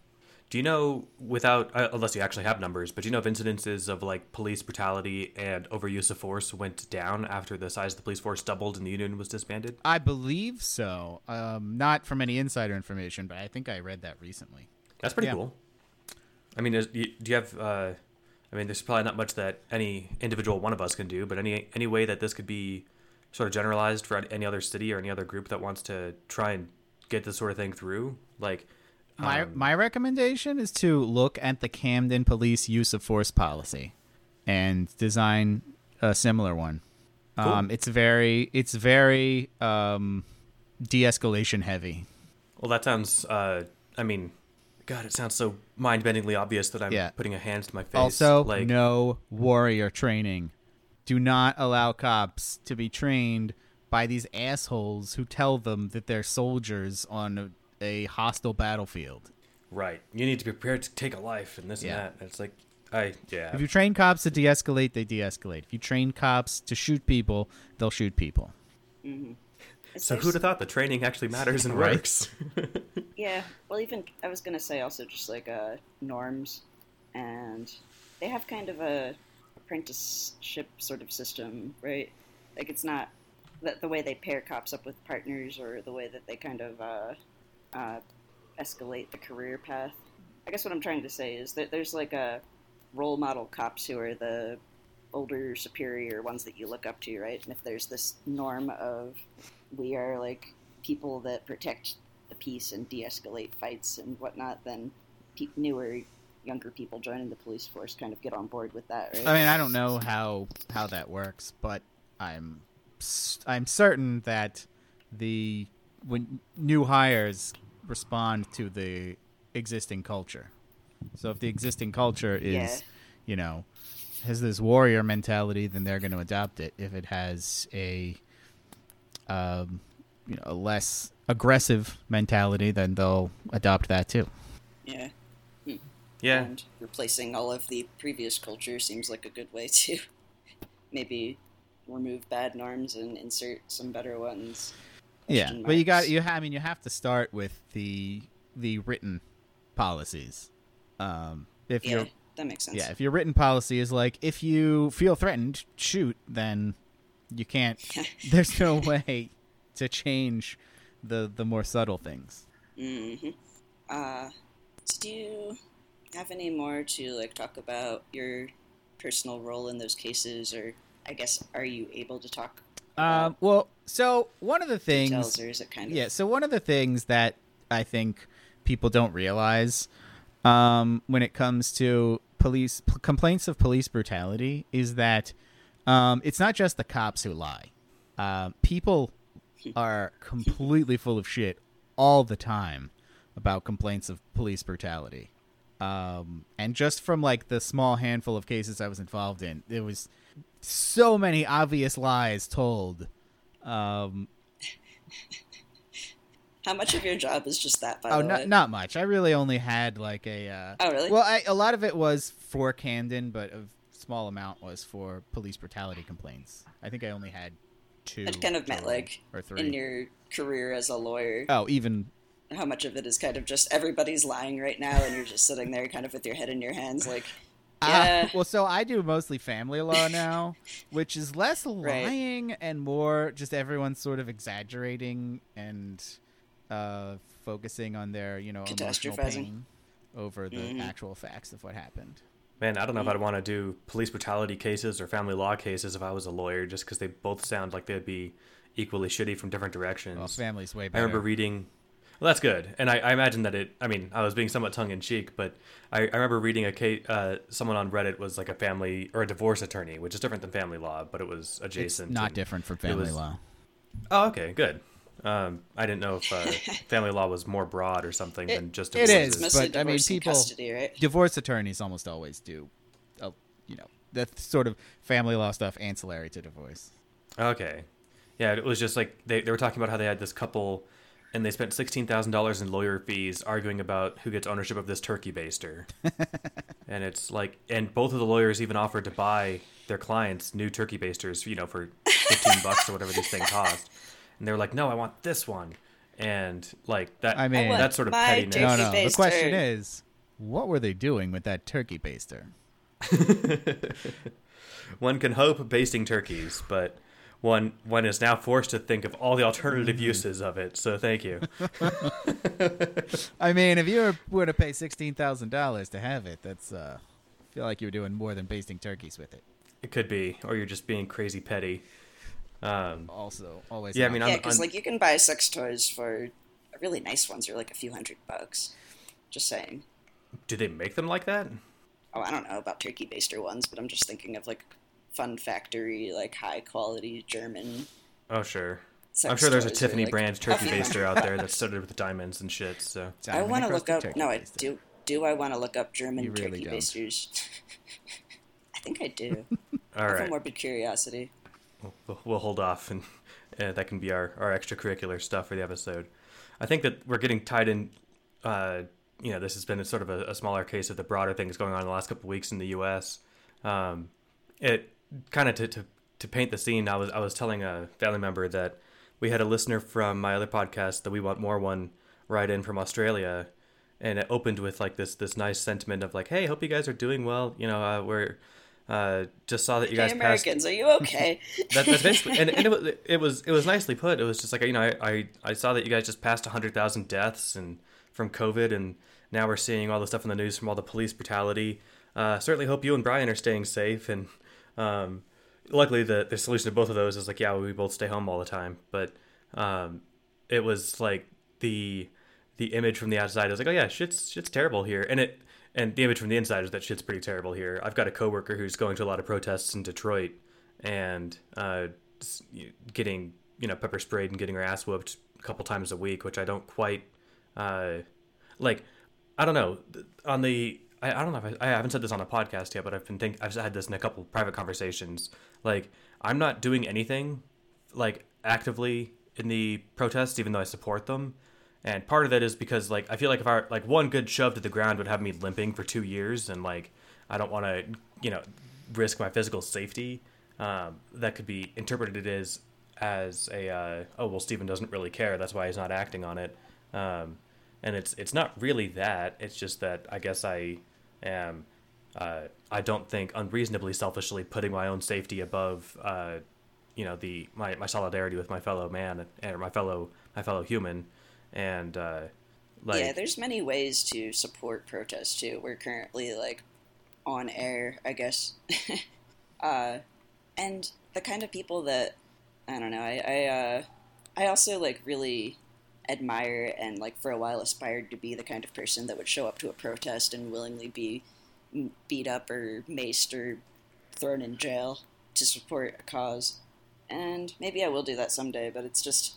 Do you know without uh, unless you actually have numbers, but do you know if incidences of like police brutality and overuse of force went down after the size of the police force doubled and the union was disbanded? I believe so. Um, not from any insider information, but I think I read that recently. That's pretty Yeah. cool. I mean, is, do you have? I mean, there's probably not much that any individual one of us can do, but any any way that this could be sort of generalized for any other city or any other group that wants to try and get this sort of thing through, like. My um, my recommendation is to look at the Camden Police use of force policy and design a similar one. Cool. Um, it's very it's very um, de-escalation heavy. Well, that sounds. Uh, I mean, God, it sounds so mind-bendingly obvious that I'm Yeah. putting a hand to my face. Also, like, no warrior training. Do not allow cops to be trained by these assholes who tell them that they're soldiers on a, a hostile battlefield. right? You need to be prepared to take a life and this Yeah. and that. And it's like, I yeah. If you train cops to de-escalate, they de-escalate. If you train cops to shoot people, they'll shoot people. It's so who'd have thought the training actually matters and Right. works? Yeah, well, even I was gonna say also just like uh, norms, and they have kind of a apprenticeship sort of system, right? Like it's not that the way they pair cops up with partners or the way that they kind of uh, uh, escalate the career path. I guess what I'm trying to say is that there's like a role model cops who are the older, superior ones that you look up to, right? And if there's this norm of we are like people that protect the peace and de-escalate fights and whatnot, then pe- newer, younger people joining the police force kind of get on board with that, right? I mean, I don't know how how that works, but I'm I'm certain that the when new hires respond to the existing culture. So if the existing culture is, Yeah. you know, has this warrior mentality, then they're going to adopt it. If it has a um, you know, a less aggressive mentality, then they'll adopt that too. yeah. yeah. And replacing all of the previous culture seems like a good way to maybe remove bad norms and insert some better ones. Yeah, but you got marks. you. Ha- I mean, you have to start with the the written policies. Um, if Yeah, your that makes sense. yeah, if your written policy is like if you feel threatened, shoot, then you can't. there's no way to change the the more subtle things. Mm-hmm. Uh, do you have any more to like talk about your personal role in those cases, or I guess are you able to talk? Um, well, so one of the things details, or is it kind of Yeah, so one of the things that I think people don't realize um, when it comes to police p- complaints of police brutality is that um, it's not just the cops who lie. Um people are completely full of shit all the time about complaints of police brutality. Um, and just from like the small handful of cases I was involved in, there was so many obvious lies told. Um, How much of your job is just that? By Oh, the not way? not much. I really only had like a. Uh, Oh, really? Well, I, a lot of it was for Camden, but a small amount was for police brutality complaints. I think I only had two. I kind of meant like or three. in your career as a lawyer. oh, even How much of it is kind of just everybody's lying right now, and you're just sitting there, kind of with your head in your hands, like, yeah, Uh, well, so I do mostly family law now, which is less Right. lying and more just everyone sort of exaggerating and uh, focusing on their, you know, emotional pain over the Mhm. actual facts of what happened. Man, I don't know if I'd want to do police brutality cases or family law cases if I was a lawyer, just because they both sound like they'd be equally shitty from different directions. Well, family's way I remember reading. Well, that's good, and I, I imagine that it. I mean, I was being somewhat tongue in cheek, but I, I remember reading a case. Uh, someone on Reddit was like a family or a divorce attorney, which is different than family law, but it was it's adjacent. not and different from family was- law. Oh, okay, good. Um, I didn't know if uh, family law was more broad or something It- than just it divorces. is. Mostly but, I mean, divorce and people- custody, right? Divorce attorneys almost always do, uh, you know, that sort of family law stuff ancillary to divorce. Okay. Yeah, it was just like they, they were talking about how they had this couple and they spent $16,000 in lawyer fees arguing about who gets ownership of this turkey baster. and it's like, and both of the lawyers even offered to buy their clients new turkey basters, you know, for 15 bucks or whatever this thing cost. And they were like, no, I want this one. And like that, I mean- I that's sort of want my pettiness. No, Turkey no. The question is, what were they doing with that turkey baster? one can hope basting turkeys, but one one is now forced to think of all the alternative Mm-hmm. uses of it. So thank you. I mean, if you were, were to pay sixteen thousand dollars to have it, that's uh, I feel like you're doing more than basting turkeys with it. It could be, or you're just being crazy petty. Um, Also, always. Yeah, I mean, option. Yeah, because like you can buy sex toys for really nice ones are like a few hundred bucks. Just saying. do they make them like that? Oh, I don't know about turkey baster ones, but I'm just thinking of like Fun Factory, like high quality German. Oh sure. I'm sure there's a Tiffany like, brand turkey baster out there that's studded with diamonds and shit. So I want to look up. No, I baster. do. Do I want to look up German You really turkey don't. basters? I think I do. all I have a morbid curiosity. We'll, we'll hold off, and uh, that can be our our extracurricular stuff for the episode. I think that we're getting tied in. Uh, you know, this has been a sort of a, a smaller case of the broader things going on in the last couple of weeks in the U.S. Um, it kind of to, to to paint the scene. I was I was telling a family member that we had a listener from my other podcast, the We Want MoR one, write in from Australia, and it opened with like this this nice sentiment of like, hey, hope you guys are doing well. You know, uh, we're uh, just saw that you guys Hey, passed Americans, are you okay? that, that's basically and, and it, was, it was it was nicely put. It was just like you know I I, I saw that you guys just passed hundred thousand deaths and from COVID and now we're seeing all the stuff in the news from all the police brutality. Uh, certainly hope you and Brian are staying safe and um, luckily the the solution to both of those is like yeah we both stay home all the time. But um, it was like the the image from the outside was like oh yeah shit's shit's terrible here and it and the image from the inside is that shit's pretty terrible here. I've got a coworker who's going to a lot of protests in Detroit and uh, getting you know pepper sprayed and getting her ass whooped a couple times a week, which I don't quite uh, like. I don't know on the. I, I don't know if I, I haven't said this on a podcast yet, but I've been think I've had this in a couple private conversations. Like I'm not doing anything like actively in the protests, even though I support them. And part of that is because like I feel like if I like one good shove to the ground would have me limping for two years, and like I don't want to you know risk my physical safety. Um, that could be interpreted as as a uh, oh well Steven doesn't really care that's why he's not acting on it. Um, and it's it's not really that. It's just that I guess I am uh, I don't think unreasonably selfishly putting my own safety above uh, you know the my, my solidarity with my fellow man and my fellow my fellow human and uh, like yeah, there's many ways to support protests too. We're currently like on air, I guess. uh, and the kind of people that I don't know, I I, uh, I also like really admire and like for a while aspired to be the kind of person that would show up to a protest and willingly be beat up or maced or thrown in jail to support a cause. And maybe I will do that someday, but it's just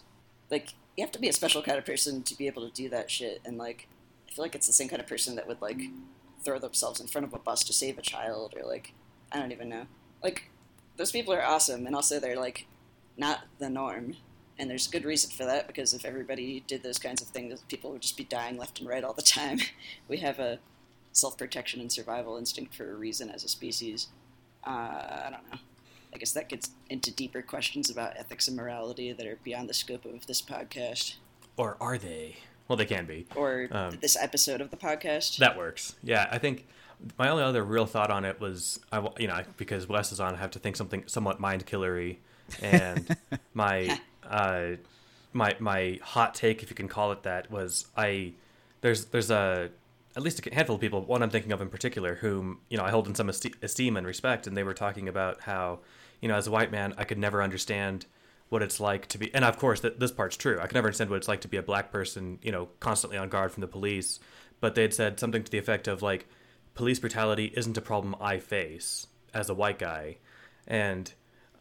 like you have to be a special kind of person to be able to do that shit and like I feel like it's the same kind of person that would like throw themselves in front of a bus to save a child or like I don't even know. Like those people are awesome and also they're like not the norm. And there's good reason for that because if everybody did those kinds of things, people would just be dying left and right all the time. we have a self protection and survival instinct for a reason as a species. Uh, I don't know. I guess that gets into deeper questions about ethics and morality that are beyond the scope of this podcast or are they? Well, they can be. or Um, this episode of the podcast. That works. Yeah, I think my only other real thought on it was I, you know, because Wes is on, I have to think something somewhat mind killery, and my uh, my my hot take, if you can call it that, was I there's there's a at least a handful of people, one I'm thinking of in particular, whom you know I hold in some esteem and respect, and they were talking about how you know as a white man I could never understand what it's like to be and of course that this part's true i could never understand what it's like to be a black person you know constantly on guard from the police but they had said something to the effect of like police brutality isn't a problem i face as a white guy and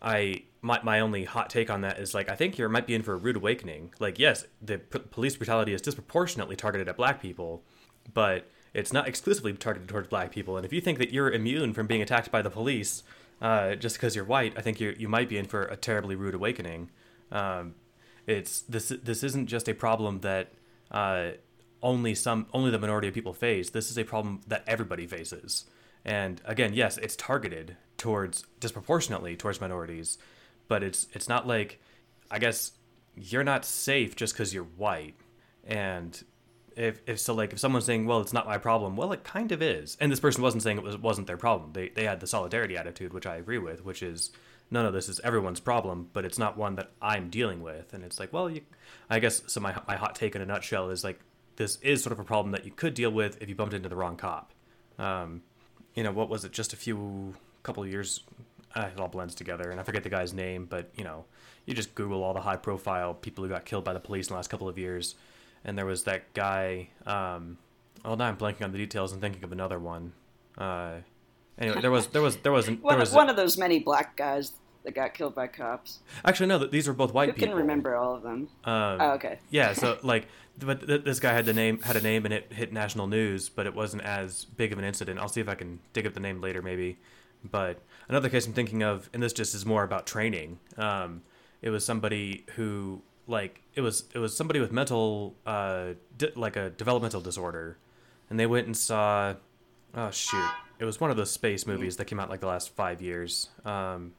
I my my only hot take on that is like I think you might be in for a rude awakening. Like yes, the p- police brutality is disproportionately targeted at black people, but it's not exclusively targeted towards black people. And if you think that you're immune from being attacked by the police uh, just because you're white, I think you you might be in for a terribly rude awakening. Um, it's this this isn't just a problem that uh, only some only the minority of people face. This is a problem that everybody faces. And again, yes, it's targeted towards disproportionately towards minorities, but it's it's not like I guess you're not safe just because you're white. And if if so, like if someone's saying, "Well, it's not my problem," well, it kind of is. And this person wasn't saying it was wasn't their problem. They they had the solidarity attitude, which I agree with, which is no, no, this is everyone's problem, but it's not one that I'm dealing with. And it's like, well, you, I guess so. My my hot take in a nutshell is like this is sort of a problem that you could deal with if you bumped into the wrong cop. Um, you know, what was it? Just a few couple of years, uh, it all blends together, and I forget the guy's name, but you know, you just Google all the high profile people who got killed by the police in the last couple of years, and there was that guy. Um, oh, now I'm blanking on the details and thinking of another one. Uh, anyway, there was there was there was there One, was one of those many black guys that got killed by cops. actually no, these were both white Who people. can remember all of them? Um, Oh, okay. yeah, so like, but th- this guy had the name had a name and it hit national news, but it wasn't as big of an incident. I'll see if I can dig up the name later, maybe. But another case I'm thinking of, and this just is more about training. Um, it was somebody who like it was it was somebody with mental uh di- like a developmental disorder, and they went and saw oh shoot it was one of those space movies that came out like the last five years. Um,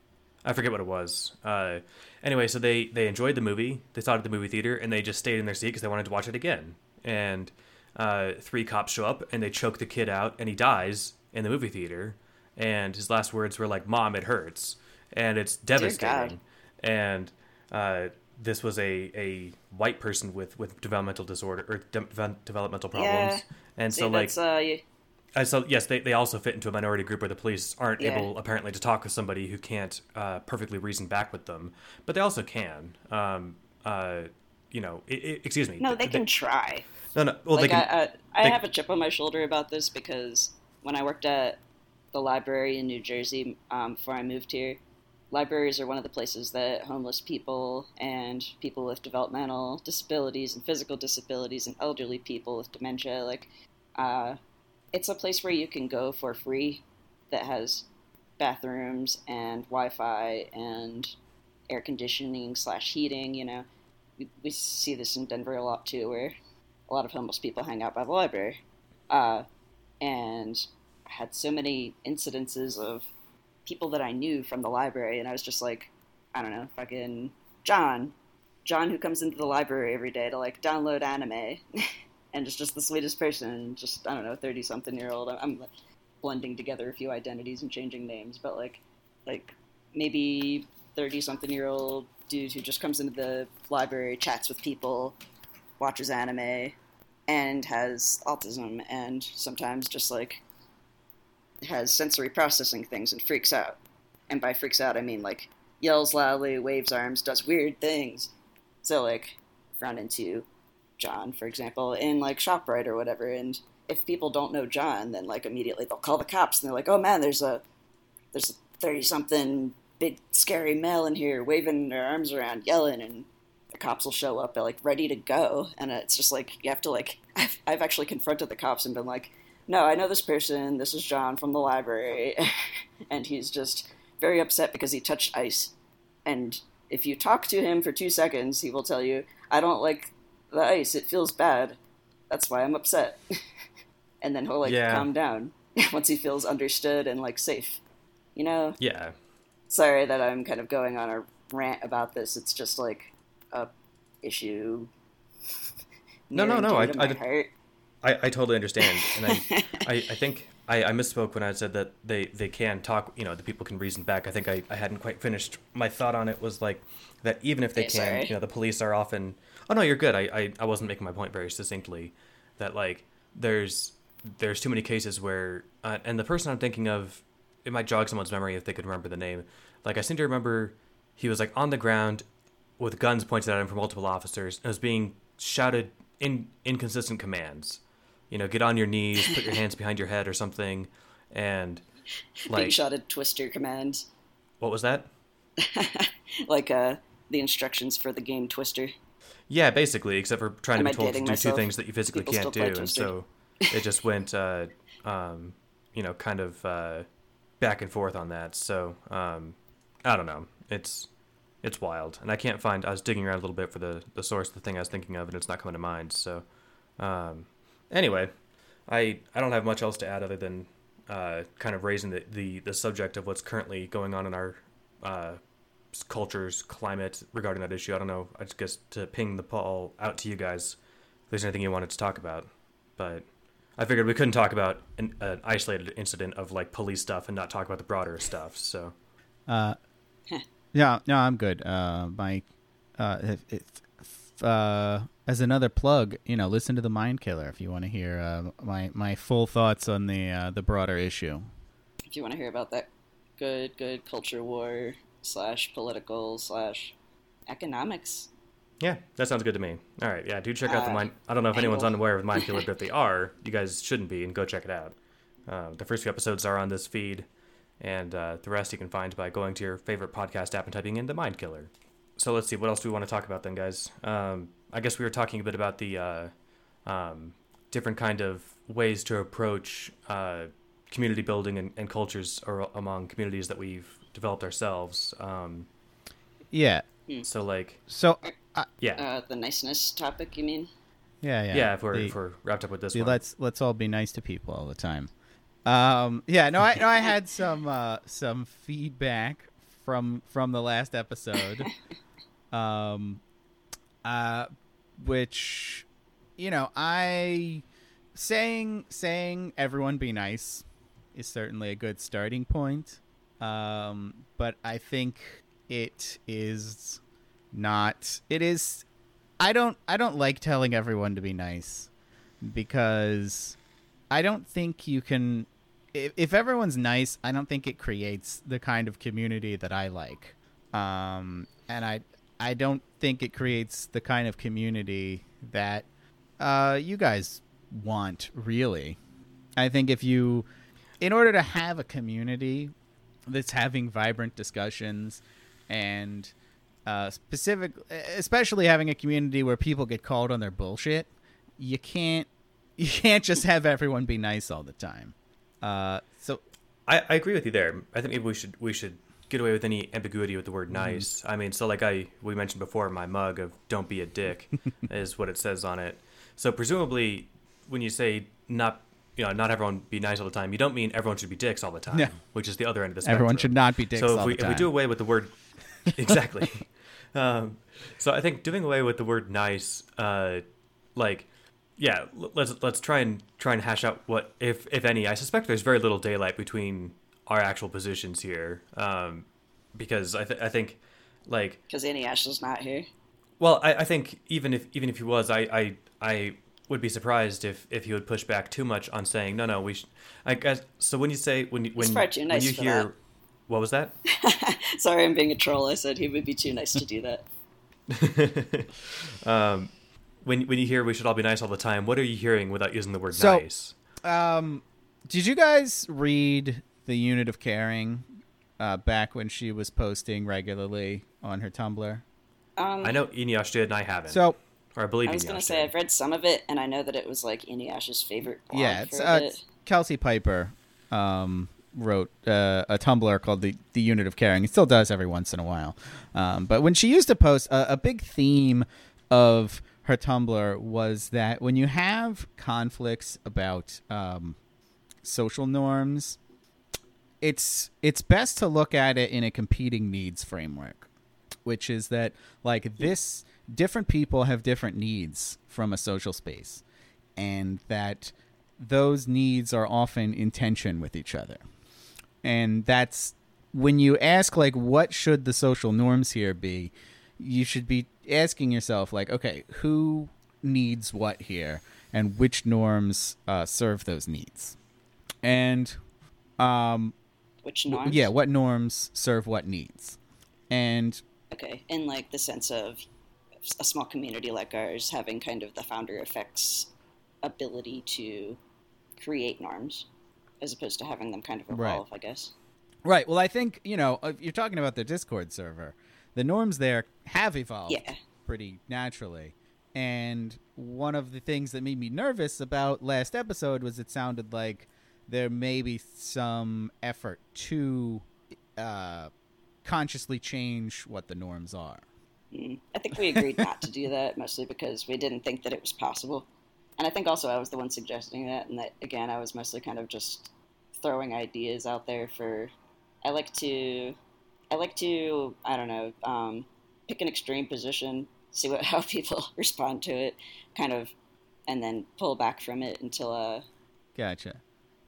I forget what it was. Uh, anyway, so they they enjoyed the movie. They saw it at the movie theater, and they just stayed in their seat because they wanted to watch it again. And uh, three cops show up, and they choke the kid out, and he dies in the movie theater. And his last words were like, "Mom, it hurts," and it's devastating. And uh, this was a, a white person with, with developmental disorder or de- developmental problems. Yeah. And See, so like uh, y- uh, so yes, they, they also fit into a minority group where the police aren't Yeah. able apparently to talk with somebody who can't uh, perfectly reason back with them, but they also can. Um, uh, you know, i i excuse me. no, they th- can try. No, no. Well, like they can. I, I, I they- have a chip on my shoulder about this because when I worked at the library in New Jersey um, before I moved here, libraries are one of the places that homeless people and people with developmental disabilities and physical disabilities and elderly people with dementia like uh, it's a place where you can go for free that has bathrooms and Wi-Fi and air conditioning slash heating. You know, we, we see this in Denver a lot too, where a lot of homeless people hang out by the library. Uh, and had so many incidences of people that I knew from the library, and I was just like, I don't know, fucking John, John who comes into the library every day to like download anime, and is just the sweetest person, just I don't know, thirty something year old. I'm like, blending together a few identities and changing names, but like, like maybe thirty something year old dude who just comes into the library, chats with people, watches anime, and has autism, and sometimes just like has sensory processing things and freaks out. And by freaks out, I mean like yells loudly, waves arms, does weird things. So like, run into John, for example, in like Shoprite or whatever, and if people don't know John, then like immediately they'll call the cops and they're like, "Oh man, there's a there's a thirty something big scary male in here waving their arms around, yelling," and the cops will show up, like ready to go, and it's just like you have to like I've, I've actually confronted the cops and been like, "No, I know this person. This is John from the library, and he's just very upset because he touched ice, and." If you talk to him for two seconds, he will tell you, I don't like the ice. It feels bad. That's why I'm upset. and then he'll like Yeah. calm down once he feels understood and like safe. You know, yeah. sorry that I'm kind of going on a rant about this. It's just like a issue. No, no, no, I- I heart. I, I totally understand, and I, I, I think I, I misspoke when I said that they, they can talk. You know, the people can reason back. I think I, I hadn't quite finished my thought on it. Was like that even if they can, sorry. you know, the police are often. Oh no, you're good. I, I, I wasn't making my point very succinctly. That like there's there's too many cases where uh, and the person I'm thinking of, it might jog someone's memory if they could remember the name. Like I seem to remember he was like on the ground with guns pointed at him from multiple officers and was being shouted in inconsistent commands. You know, get on your knees, put your hands behind your head or something. And like shot at Twister commands. what was that? like uh, the instructions for the game Twister. Yeah, basically, except for trying Am to be told to do two things that you physically People can't do, and Twister. so it just went, uh, um, you know, kind of uh, back and forth on that. So um, I don't know. It's it's wild, and I can't find. I was digging around a little bit for the the source of the thing I was thinking of, and it's not coming to mind. So um, anyway, I I don't have much else to add other than uh, kind of raising the, the the subject of what's currently going on in our uh, culture's climate regarding that issue. I don't know. I just guess to ping the ball out to you guys if there's anything you wanted to talk about, but I figured we couldn't talk about an, an isolated incident of like police stuff and not talk about the broader stuff. So Uh, yeah, no, I'm good. Uh, my, uh, if, if, uh, as another plug, you know, listen to the Mind Killer if you want to hear uh, my my full thoughts on the uh, the broader issue. If you want to hear about that good, good culture war slash political slash economics. yeah, that sounds good to me. All right, yeah, do check out the Uh, mind. I don't know if anyone's angle. unaware of the Mind Killer, but if they are, you guys shouldn't be, and go check it out. Uh, the first few episodes are on this feed, and uh, the rest you can find by going to your favorite podcast app and typing in the Mind Killer. So let's see, what else do we want to talk about then, guys? Um, I guess we were talking a bit about the uh, um, different kind of ways to approach uh, community building and, and cultures or among communities that we've developed ourselves. Um, Yeah. so like, So, uh, yeah, Uh, the niceness topic, you mean? yeah, yeah. yeah. if we're The- if we're wrapped up with this the one, let's let's all be nice to people all the time. Um, yeah, no, I no, I had some uh, some feedback from from the last episode, um, uh, which you know I saying saying everyone be nice is certainly a good starting point, um, but I think it is not. It is. I don't. I don't like telling everyone to be nice because I don't think you can. If, if everyone's nice, I don't think it creates the kind of community that I like. Um, and I, I don't think it creates the kind of community that uh, you guys want. Really, I think if you, in order to have a community that's having vibrant discussions and uh, specific, especially having a community where people get called on their bullshit, you can't you can't just have everyone be nice all the time. Uh, so I, I agree with you there. I think maybe we should we should get away with any ambiguity with the word Mm-hmm. nice. I mean, so like I we mentioned before, my mug of "Don't be a dick" is what it says on it. So presumably, when you say not you know not everyone be nice all the time, you don't mean everyone should be dicks all the time, Yeah. which is the other end of the spectrum. everyone should not be dicks so if we if we do away with the word exactly, um, so I think doing away with the word nice, uh, like yeah, let's let's try and try and hash out what if if any. I suspect there's very little daylight between our actual positions here, um, because I th- I think like Because Eneasz's not here. well I, I think even if even if he was I I I would be surprised if if he would push back too much on saying no no we sh-. I guess so when you say when you- when far too when you hear that. what was that Sorry, I'm being a troll. I said he would be too nice to do that. um, when when you hear we should all be nice all the time, what are you hearing without using the word So- nice? Um, did you guys read the unit of caring uh, back when she was posting regularly on her Tumblr? Um, I know Eneasz did, and I haven't. So or I believe I was gonna say I've read some of it, and I know that it was like Eneasz's favorite blog yeah, it's for uh, it's Kelsey Piper um, wrote uh, a Tumblr called the the Unit of Caring. It still does every once in a while, um, but when she used to post, a, a big theme of her Tumblr was that when you have conflicts about um, social norms, it's it's best to look at it in a competing needs framework, which is that like this different people have different needs from a social space, and that those needs are often in tension with each other. And that's when you ask like what should the social norms here be, you should be asking yourself like, okay, who needs what here and which norms uh, serve those needs. And um Which norms? yeah, what norms serve what needs. And Okay, in like the sense of a small community like ours having kind of the founder effects ability to create norms, as opposed to having them kind of Right. evolve. I guess. Right. Well, I think you know if you're talking about the Discord server. The norms there have evolved Yeah. pretty naturally, and one of the things that made me nervous about last episode was it sounded like there may be some effort to uh, consciously change what the norms are. Mm. I think we agreed not to do that, mostly because we didn't think that it was possible. And I think also I was the one suggesting that, and that again, I was mostly kind of just throwing ideas out there for. I like to, I like to, I don't know, um, pick an extreme position, see what how people respond to it, kind of, and then pull back from it until uh, Gotcha.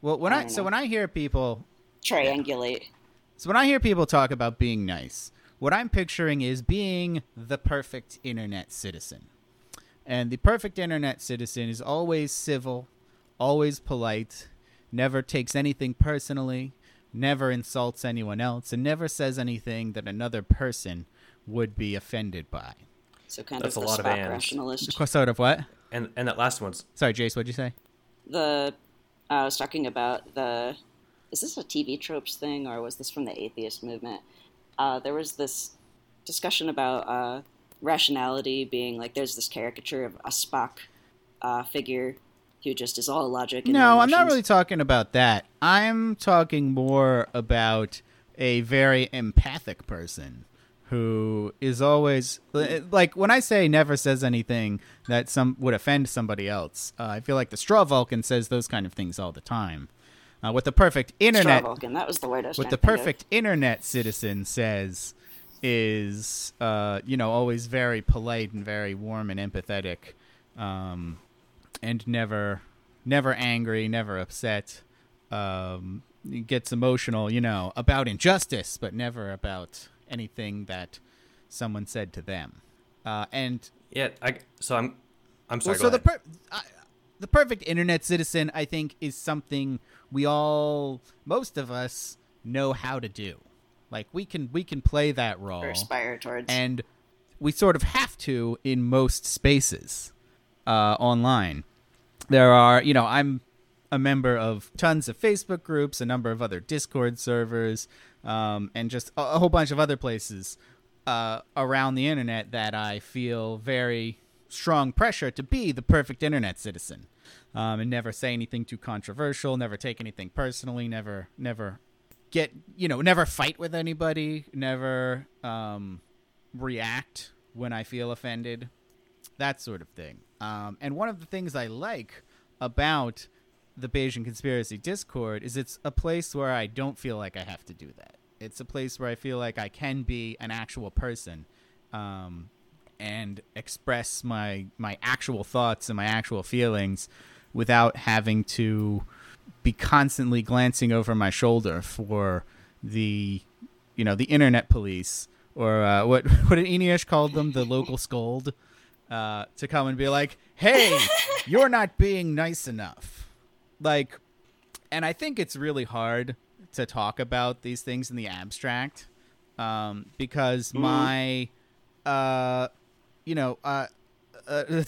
Well, when I I, so know. when I hear people triangulate. So when I hear people talk about being nice, what I'm picturing is being the perfect internet citizen. And the perfect internet citizen is always civil, always polite, never takes anything personally, never insults anyone else, and never says anything that another person would be offended by. So kind That's of a the lot of spot rationalist. Sort of what? And and that last one's Sorry, Jace, what'd you say? the I was talking about the is this a TV tropes thing or was this from the atheist movement? Uh, there was this discussion about uh, rationality being like there's this caricature of a Spock uh, figure who just is all logic. And No, I'm not really talking about that. I'm talking more about a very empathic person who is always like when I say never says anything that some would offend somebody else. Uh, I feel like the straw Vulcan says those kind of things all the time. Uh, what the perfect Straw internet Vulcan. That was the word I was what the think of. perfect internet citizen says is uh, you know always very polite and very warm and empathetic um, and never never angry never upset um, gets emotional you know about injustice but never about anything that someone said to them uh, and yeah. I so I'm I'm sorry. well, so the per- I, the perfect internet citizen, I think, is something we all, most of us, know how to do. Like we can we can play that role, or aspire towards. and we sort of have to in most spaces uh, online. There are, you know, I'm a member of tons of Facebook groups, a number of other Discord servers, um, and just a, a whole bunch of other places uh, around the internet that I feel very strong pressure to be the perfect internet citizen um, and never say anything too controversial, never take anything personally, never, never get, you know, never fight with anybody, never um, react when I feel offended, that sort of thing. Um, and one of the things I like about the Bayesian Conspiracy Discord is it's a place where I don't feel like I have to do that. It's a place where I feel like I can be an actual person um, and express my my actual thoughts and my actual feelings without having to be constantly glancing over my shoulder for the you know the internet police or uh, what what did Eneasz called them the local scold uh, to come and be like hey you're not being nice enough like and I think it's really hard to talk about these things in the abstract um, because my uh, you know uh, uh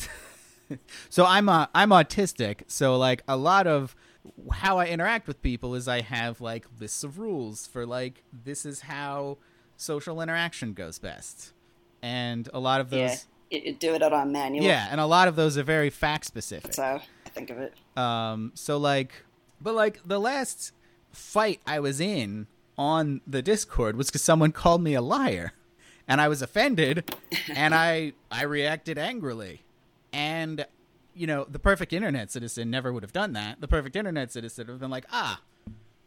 so I'm uh, I'm autistic so like a lot of how I interact with people is I have like lists of rules for like this is how social interaction goes best. And a lot of those yeah, you, do it out on manual. yeah and a lot of those are very fact specific I think of it. um, so like, but like the last fight I was in on the Discord was because someone called me a liar, and I was offended, and I I reacted angrily, and you know the perfect internet citizen never would have done that. The perfect internet citizen would have been like, ah,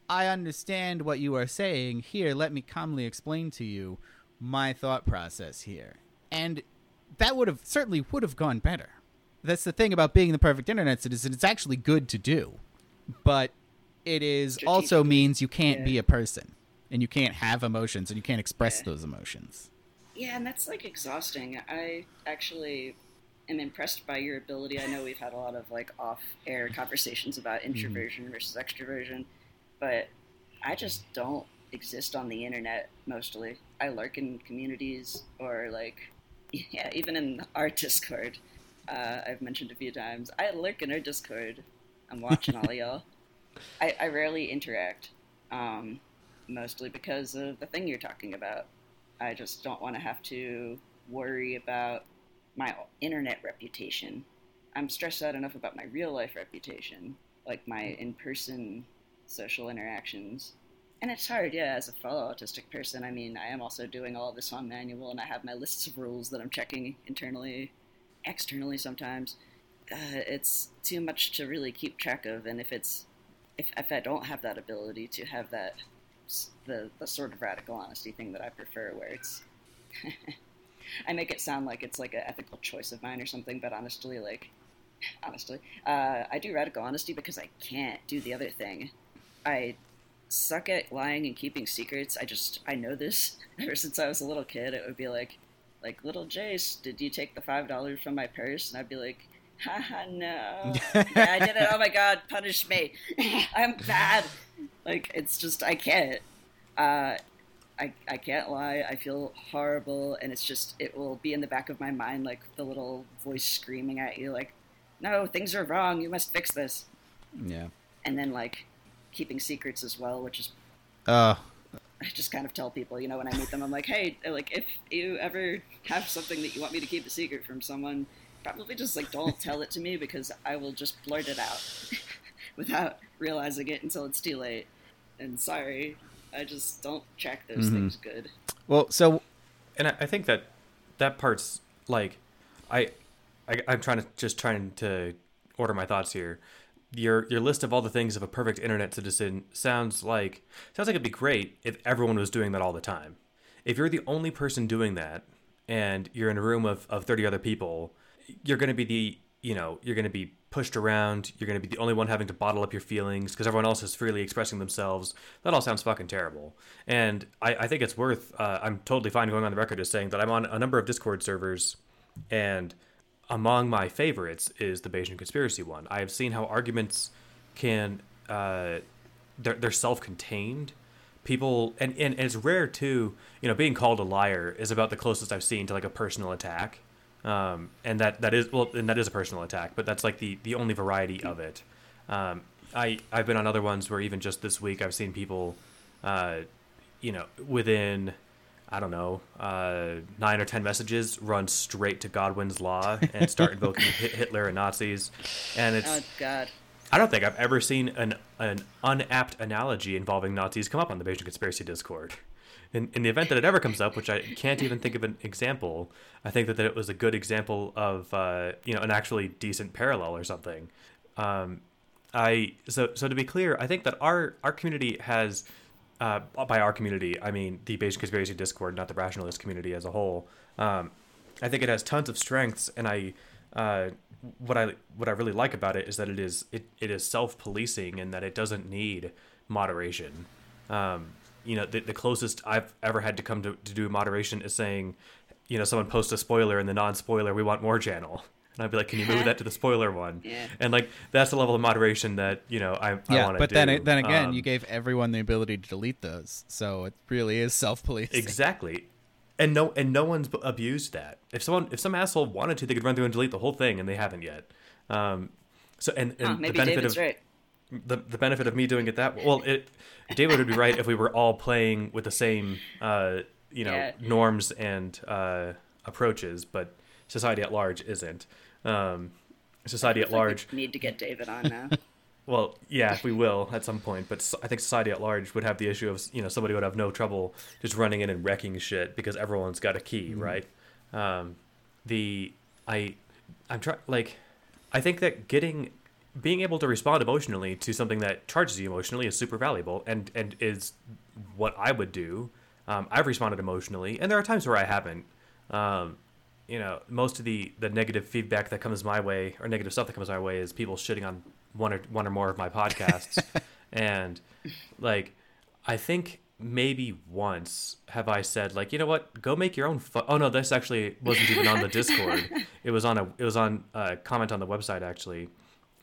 I understand what you are saying. Here, let me calmly explain to you my thought process here, and that would have certainly would have gone better that's the thing about being the perfect internet citizen. It's actually good to do, but it is also means you can't yeah. be a person and you can't have emotions and you can't express Yeah. those emotions. Yeah, and that's like exhausting. I actually am impressed by your ability. I know we've had a lot of like off-air conversations about mm-hmm. introversion versus extroversion, but I just don't exist on the internet mostly. I lurk in communities or like yeah, even in our Discord. Uh, I've mentioned a few times. I lurk in our Discord. I'm watching all of y'all. I, I rarely interact. Um, mostly because of the thing you're talking about. I just don't want to have to worry about my internet reputation. I'm stressed out enough about my real life reputation, like my in person social interactions. And it's hard, yeah, as a fellow autistic person. I mean, I am also doing all this on manual, and I have my lists of rules that I'm checking internally, externally sometimes. Uh, it's too much to really keep track of, and if it's if, if I don't have that ability to have that the the sort of radical honesty thing that I prefer, where it's I make it sound like it's like an ethical choice of mine or something, but honestly, like honestly, uh, I do radical honesty because I can't do the other thing. I suck at lying and keeping secrets. I just I know this ever since I was a little kid. It would be like, like little Jace, did you take the five dollars from my purse? And I'd be like, haha, no, yeah, I did it. Oh my god, punish me. I'm bad. Like it's just I can't. Uh, I, I can't lie. I feel horrible, and it's just it will be in the back of my mind like the little voice screaming at you, like, "No, things are wrong. You must fix this." Yeah. And then like keeping secrets as well, which is. Uh. I just kind of tell people, you know, when I meet them, I'm like, hey, like if you ever have something that you want me to keep a secret from someone, probably just like don't tell it to me because I will just blurt it out without realizing it until it's too late. And sorry, I just don't check those mm-hmm. things good. Well, so, and I, I, think that that part's like, I, I, I'm trying to just trying to order my thoughts here. Your your list of all the things of a perfect internet citizen sounds like sounds like it'd be great if everyone was doing that all the time. If you're the only person doing that, and you're in a room of, of 30 other people, you're going to be the you know you're going to be pushed around. You're going to be the only one having to bottle up your feelings because everyone else is freely expressing themselves. That all sounds fucking terrible. And I, I think it's worth, uh, I'm totally fine going on the record as saying that I'm on a number of Discord servers, and among my favorites is the Bayesian conspiracy one. I have seen how arguments can, uh, they're, they're self contained. People, and, and, and it's rare too, you know, being called a liar is about the closest I've seen to like a personal attack um, and that that is well, and that is a personal attack, but that's like the the only variety of it. Um, I I've been on other ones where even just this week I've seen people, uh, you know, within I don't know uh, nine or ten messages run straight to Godwin's law and start invoking Hitler and Nazis, and it's oh god. I don't think I've ever seen an an unapt analogy involving Nazis come up on the Bayesian conspiracy Discord in, in the event that it ever comes up, which I can't even think of an example, I think that, that it was a good example of uh, you know an actually decent parallel or something. Um, I so so to be clear, I think that our our community has uh, by our community I mean the Bayesian conspiracy Discord, not the rationalist community as a whole. Um, I think it has tons of strengths, and I uh, what I what I really like about it is that it is it, it is self policing and that it doesn't need moderation. Um, you know the, the closest I've ever had to come to, to do moderation is saying, you know, someone posts a spoiler in the non-spoiler We Want MoR channel. And I'd be like, "Can you move that to the spoiler one?" Yeah. And like that's the level of moderation that you know I, yeah, I want to but do. then then again, um, you gave everyone the ability to delete those, so it really is self-policing. Exactly, and no and no one's abused that. If someone if some asshole wanted to, they could run through and delete the whole thing, and they haven't yet. Um, so and, and huh, maybe the benefit David's of right. the the benefit of me doing it that well it David would be right if we were all playing with the same, uh, you know, Yeah. norms and uh, approaches, but society at large isn't. Um, society at It's like we large, need to get David on now. well, yeah, we will at some point, but I think society at large would have the issue of, you know, somebody would have no trouble just running in and wrecking shit because everyone's got a key, right? Um, the I, I'm trying like, I think that getting being able to respond emotionally to something that charges you emotionally is super valuable and and is what I would do. Um, I've responded emotionally, and there are times where I haven't. Um, you know, most of the the negative feedback that comes my way or negative stuff that comes my way is people shitting on one or one or more of my podcasts, and like I think maybe once have I said like you know what? Go make your own fu-. oh no this actually wasn't even on the Discord. It was on a it was on a comment on the website actually.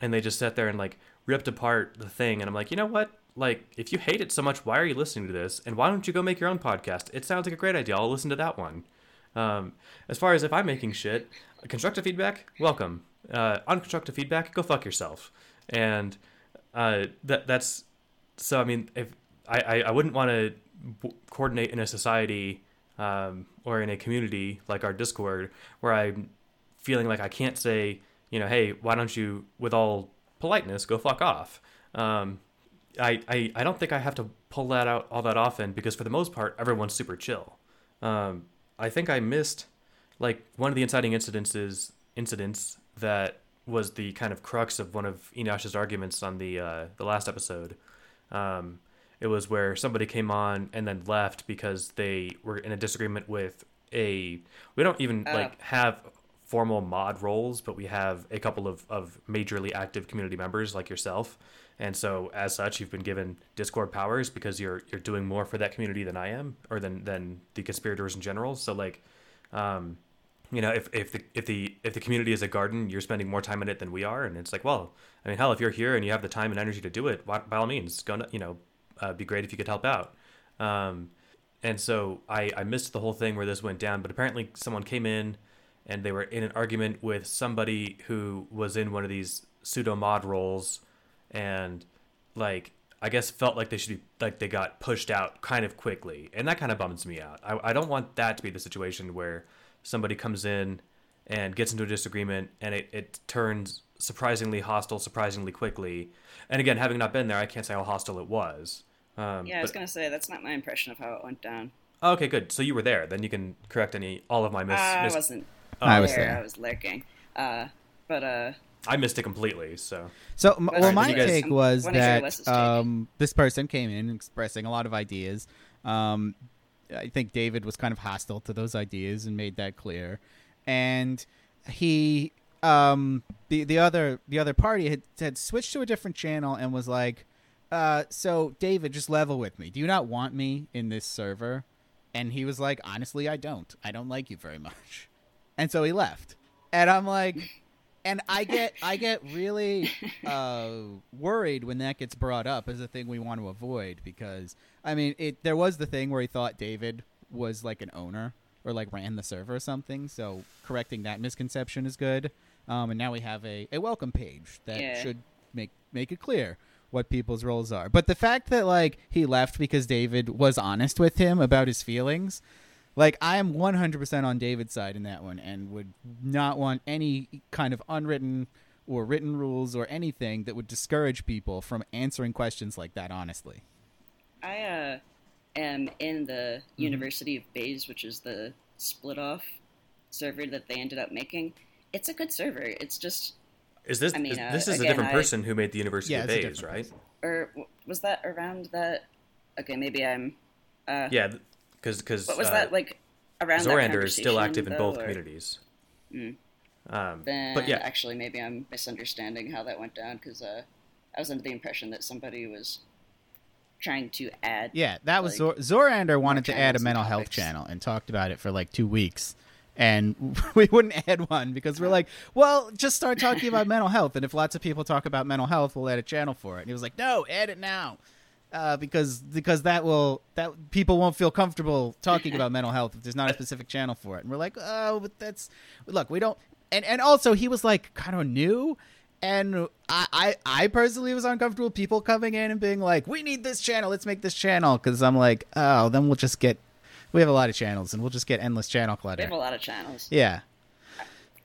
And they just sat there and like ripped apart the thing. And i'm like you know what? Like if you hate it so much why are you listening to this? And why don't you go make your own podcast? It sounds like a great idea. I'll listen to that one um, as far as if i'm making shit constructive feedback welcome uh, unconstructive feedback go fuck yourself and uh, that that's so i mean if I, I, I wouldn't want to b- coordinate in a society um, or in a community like our Discord where I'm feeling like I can't say, you know, hey, why don't you, with all politeness, go fuck off. Um, I, I, I don't think I have to pull that out all that often because for the most part, everyone's super chill. Um, I think I missed like one of the inciting incidences incidents that was the kind of crux of one of Eneasz's arguments on the uh, the last episode. Um, it was where somebody came on and then left because they were in a disagreement with a. We don't even Oh. like have formal mod roles, but we have a couple of, of majorly active community members like yourself. And so as such, you've been given Discord powers because you're you're doing more for that community than I am, or than than the conspirators in general. So like, um, you know, if, if the if the if the community is a garden, you're spending more time in it than we are, and it's like, well, I mean, hell, if you're here and you have the time and energy to do it, why, by all means, go. You know, uh, be great if you could help out. Um, and so I I missed the whole thing where this went down, but apparently someone came in, and they were in an argument with somebody who was in one of these pseudo mod roles, and like I guess felt like they should be like they got pushed out kind of quickly, and that kind of bums me out. I, I don't want that to be the situation where somebody comes in and gets into a disagreement and it, it turns surprisingly hostile surprisingly quickly. And again, having not been there, I can't say how hostile it was. Um, Yeah, I was but- gonna say that's not my impression of how it went down. okay, good. So you were there. Then you can correct any all of my mis. I miss- wasn't. Oh, I was there. there. I was lurking. Uh, but uh, I missed it completely. So So, m- well, did my guys- take was that um, this person came in expressing a lot of ideas. Um, I think David was kind of hostile to those ideas and made that clear. And he, um, the the other the other party had had switched to a different channel and was like, uh, "So David, just level with me. Do you not want me in this server?" And he was like, "Honestly, I don't. I don't like you very much." And so he left. And I'm like, and I get I get really uh, worried when that gets brought up as a thing we want to avoid because I mean it there was the thing where he thought David was like an owner or like ran the server or something. So correcting that misconception is good. Um, and now we have a, a welcome page that Yeah. should make make it clear what people's roles are. But the fact that like he left because David was honest with him about his feelings like I am 100% on David's side in that one and would not want any kind of unwritten or written rules or anything that would discourage people from answering questions like that honestly. I uh, am in the Mm-hmm. University of Bayes, which is the split off server that they ended up making. It's a good server. It's just, is this I mean, is- uh, this is a different I- person who made the University Yeah, of it's Bayes, right? person. or was that around that? Okay, maybe I'm. Uh, Yeah, because because What was that like around? Zorander is still conversation, active in both or- communities. Mm. Um, Then but yeah, actually, maybe I'm misunderstanding how that went down because uh, I was under the impression that somebody was trying to add. Yeah, that was Like, Zor- Zorander wanted to add a channels and mental health channel and talked about it for like 2 weeks. And we wouldn't add one because we're like, well, just start talking about mental health. And if lots of people talk about mental health, we'll add a channel for it. And he was like, no, add it now. Uh, because because that will that people won't feel comfortable talking about mental health if there's not a specific channel for it. And we're like, oh, but that's look, we don't. And and also he was like kind of new, and I, I I personally was uncomfortable people coming in and being like, we need this channel, let's make this channel, because I'm like, oh, then we'll just get we have a lot of channels and we'll just get endless channel clutter. We have a lot of channels. Yeah,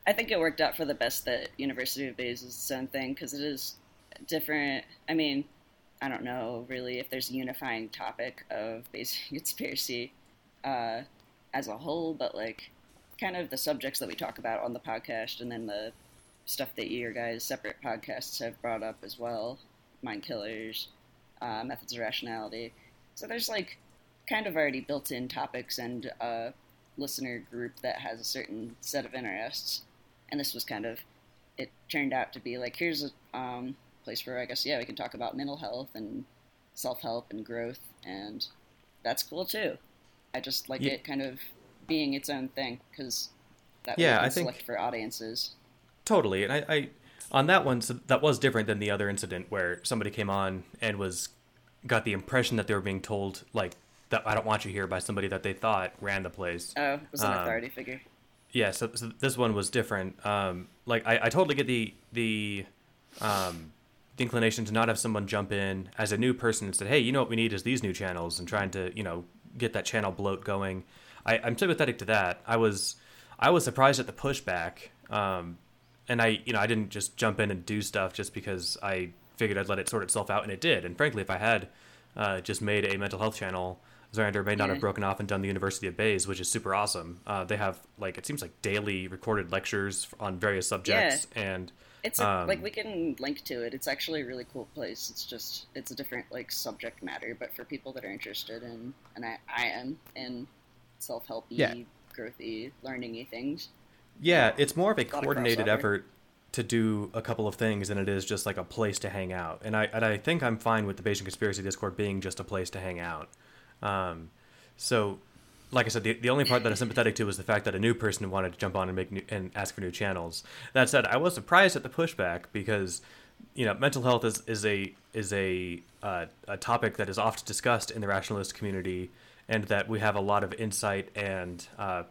I think it worked out for the best that University of Bayes is its own thing because it is different. I mean, I don't know really if there's a unifying topic of Bayesian conspiracy uh, as a whole, but like kind of the subjects that we talk about on the podcast and then the stuff that your guys' separate podcasts have brought up as well Mind Killers, uh, Methods of Rationality. So there's like kind of already built in topics and a listener group that has a certain set of interests and this was kind of it turned out to be like here's a um, place where I guess yeah we can talk about mental health and self help and growth and that's cool too. I just like Ye- it kind of being its own thing because that Yeah, I think- select for audiences. totally. And I, I on that one, so that was different than the other incident where somebody came on and was got the impression that they were being told like that I don't want you here by somebody that they thought ran the place. Oh, was an Um, authority figure. yeah so, so this one was different um like I, I totally get the the um the inclination to not have someone jump in as a new person and said, "Hey, you know what we need is these new channels," and trying to you know get that channel bloat going. I, I'm sympathetic to that. I was I was surprised at the pushback, um, and I you know I didn't just jump in and do stuff just because I figured I'd let it sort itself out, and it did. And frankly, if I had uh, just made a mental health channel, Xander may not Yeah. have broken off and done the University of Bayes, which is super awesome. Uh, they have like it seems like daily recorded lectures on various subjects, and It's a, Um, like we can link to it. It's actually a really cool place. It's just it's a different like subject matter, but for people that are interested in, and I, I am in self helpy, Yeah. growthy, learningy things. Yeah, it's more of a coordinated effort to do a couple of things than it is just like a place to hang out. And I and I think I'm fine with the Bayesian Conspiracy Discord being just a place to hang out. Um, so, like I said, the, the only part that I'm sympathetic to was the fact that a new person wanted to jump on and make new, and ask for new channels. That said, I was surprised at the pushback because you know mental health is is a is a uh, a topic that is oft discussed in the rationalist community, and that we have a lot of insight and uh,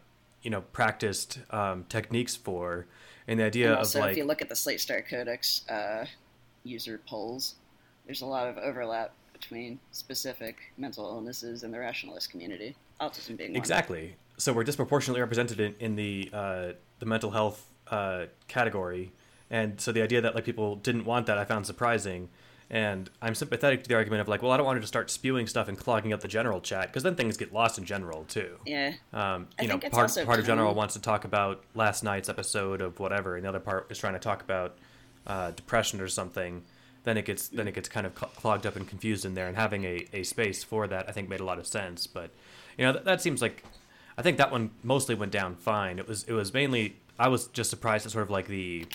you know practiced um, techniques for. And the idea and of like if you look at the Slate Star Codex uh, user polls, there's a lot of overlap between specific mental illnesses and the rationalist community. Autism being one. Exactly. So we're disproportionately represented in, in the uh, the mental health uh, category, and so the idea that like people didn't want that, I found surprising. And I'm sympathetic to the argument of like, well, I don't want to just start spewing stuff and clogging up the general chat because then things get lost in general too. Yeah. Um, I you know, think it's part part of general wants to talk about last night's episode of whatever, and the other part is trying to talk about uh, depression or something. Then it gets then it gets kind of cl- clogged up and confused in there, and having a, a space for that I think made a lot of sense. But you know that, that seems like I think that one mostly went down fine. It was it was mainly I was just surprised at sort of like the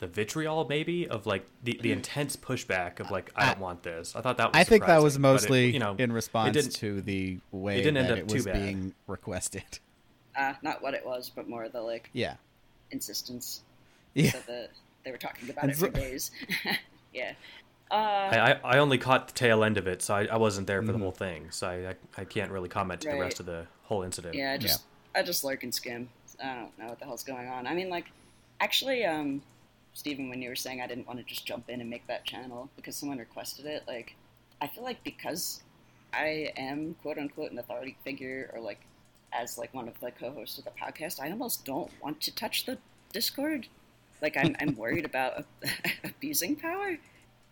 the vitriol maybe of like the, the intense pushback of like I don't want this. I thought that was I think that was surprising, but it- mostly you know in response didn't- to the way it, didn't end that up it too was bad. being requested. Uh, not what it was, but more the like Yeah. insistence. Yeah. So that they were talking about And it for so- days. yeah. Uh, I, I I only caught the tail end of it, so I, I wasn't there for the Mhm. whole thing. So I, I, I can't really comment to the rest of the whole incident. Yeah, I just I just lurk and skim. I don't know what the hell's going on. I mean, like, actually, um, Steven, when you were saying I didn't want to just jump in and make that channel because someone requested it, like, I feel like because I am quote unquote an authority figure or like as like one of the co-hosts of the podcast, I almost don't want to touch the Discord. Like, I'm I'm worried about abusing power.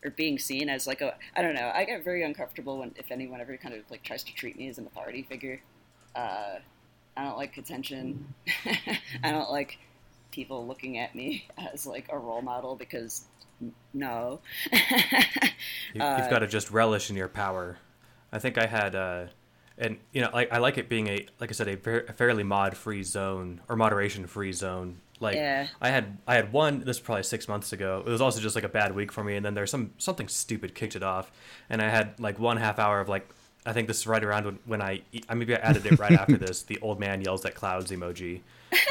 Or being seen as like a, I don't know. I get very uncomfortable when if anyone ever kind of like tries to treat me as an authority figure. Uh, I don't like attention. I don't like people looking at me as like a role model because no. You, Uh, you've got to just relish in your power. I think I had, uh, and you know, like I like it being a, like I said, a, ver- a fairly mod-free zone or moderation-free zone. Like Yeah. I had, I had one. This was probably six months ago. It was also just like a bad week for me, and then there's some something stupid kicked it off, and I had like one half hour of like. I think this is right around when, when I, I maybe I added it right after this. The old man yells at clouds emoji,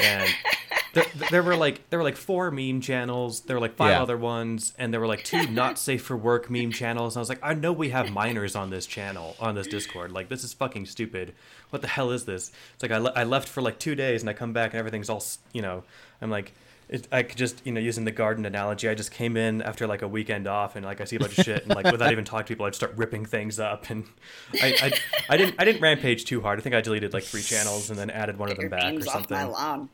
and there, there were like there were like four meme channels. There were like five Yeah. other ones, and there were like two not safe for work meme channels. And I was like, I know we have minors on this channel on this Discord. Like this is fucking stupid. What the hell is this? It's like I, le- I left for like two days, and I come back and everything's all s- you know. I'm like. It, I could just, you know, using the garden analogy, I just came in after like a weekend off, and like I see a bunch of shit, and like without even talking to people, I'd start ripping things up, and I, I, I didn't, I didn't rampage too hard. I think I deleted like three channels and then added one of them back or beams off something. my lawn.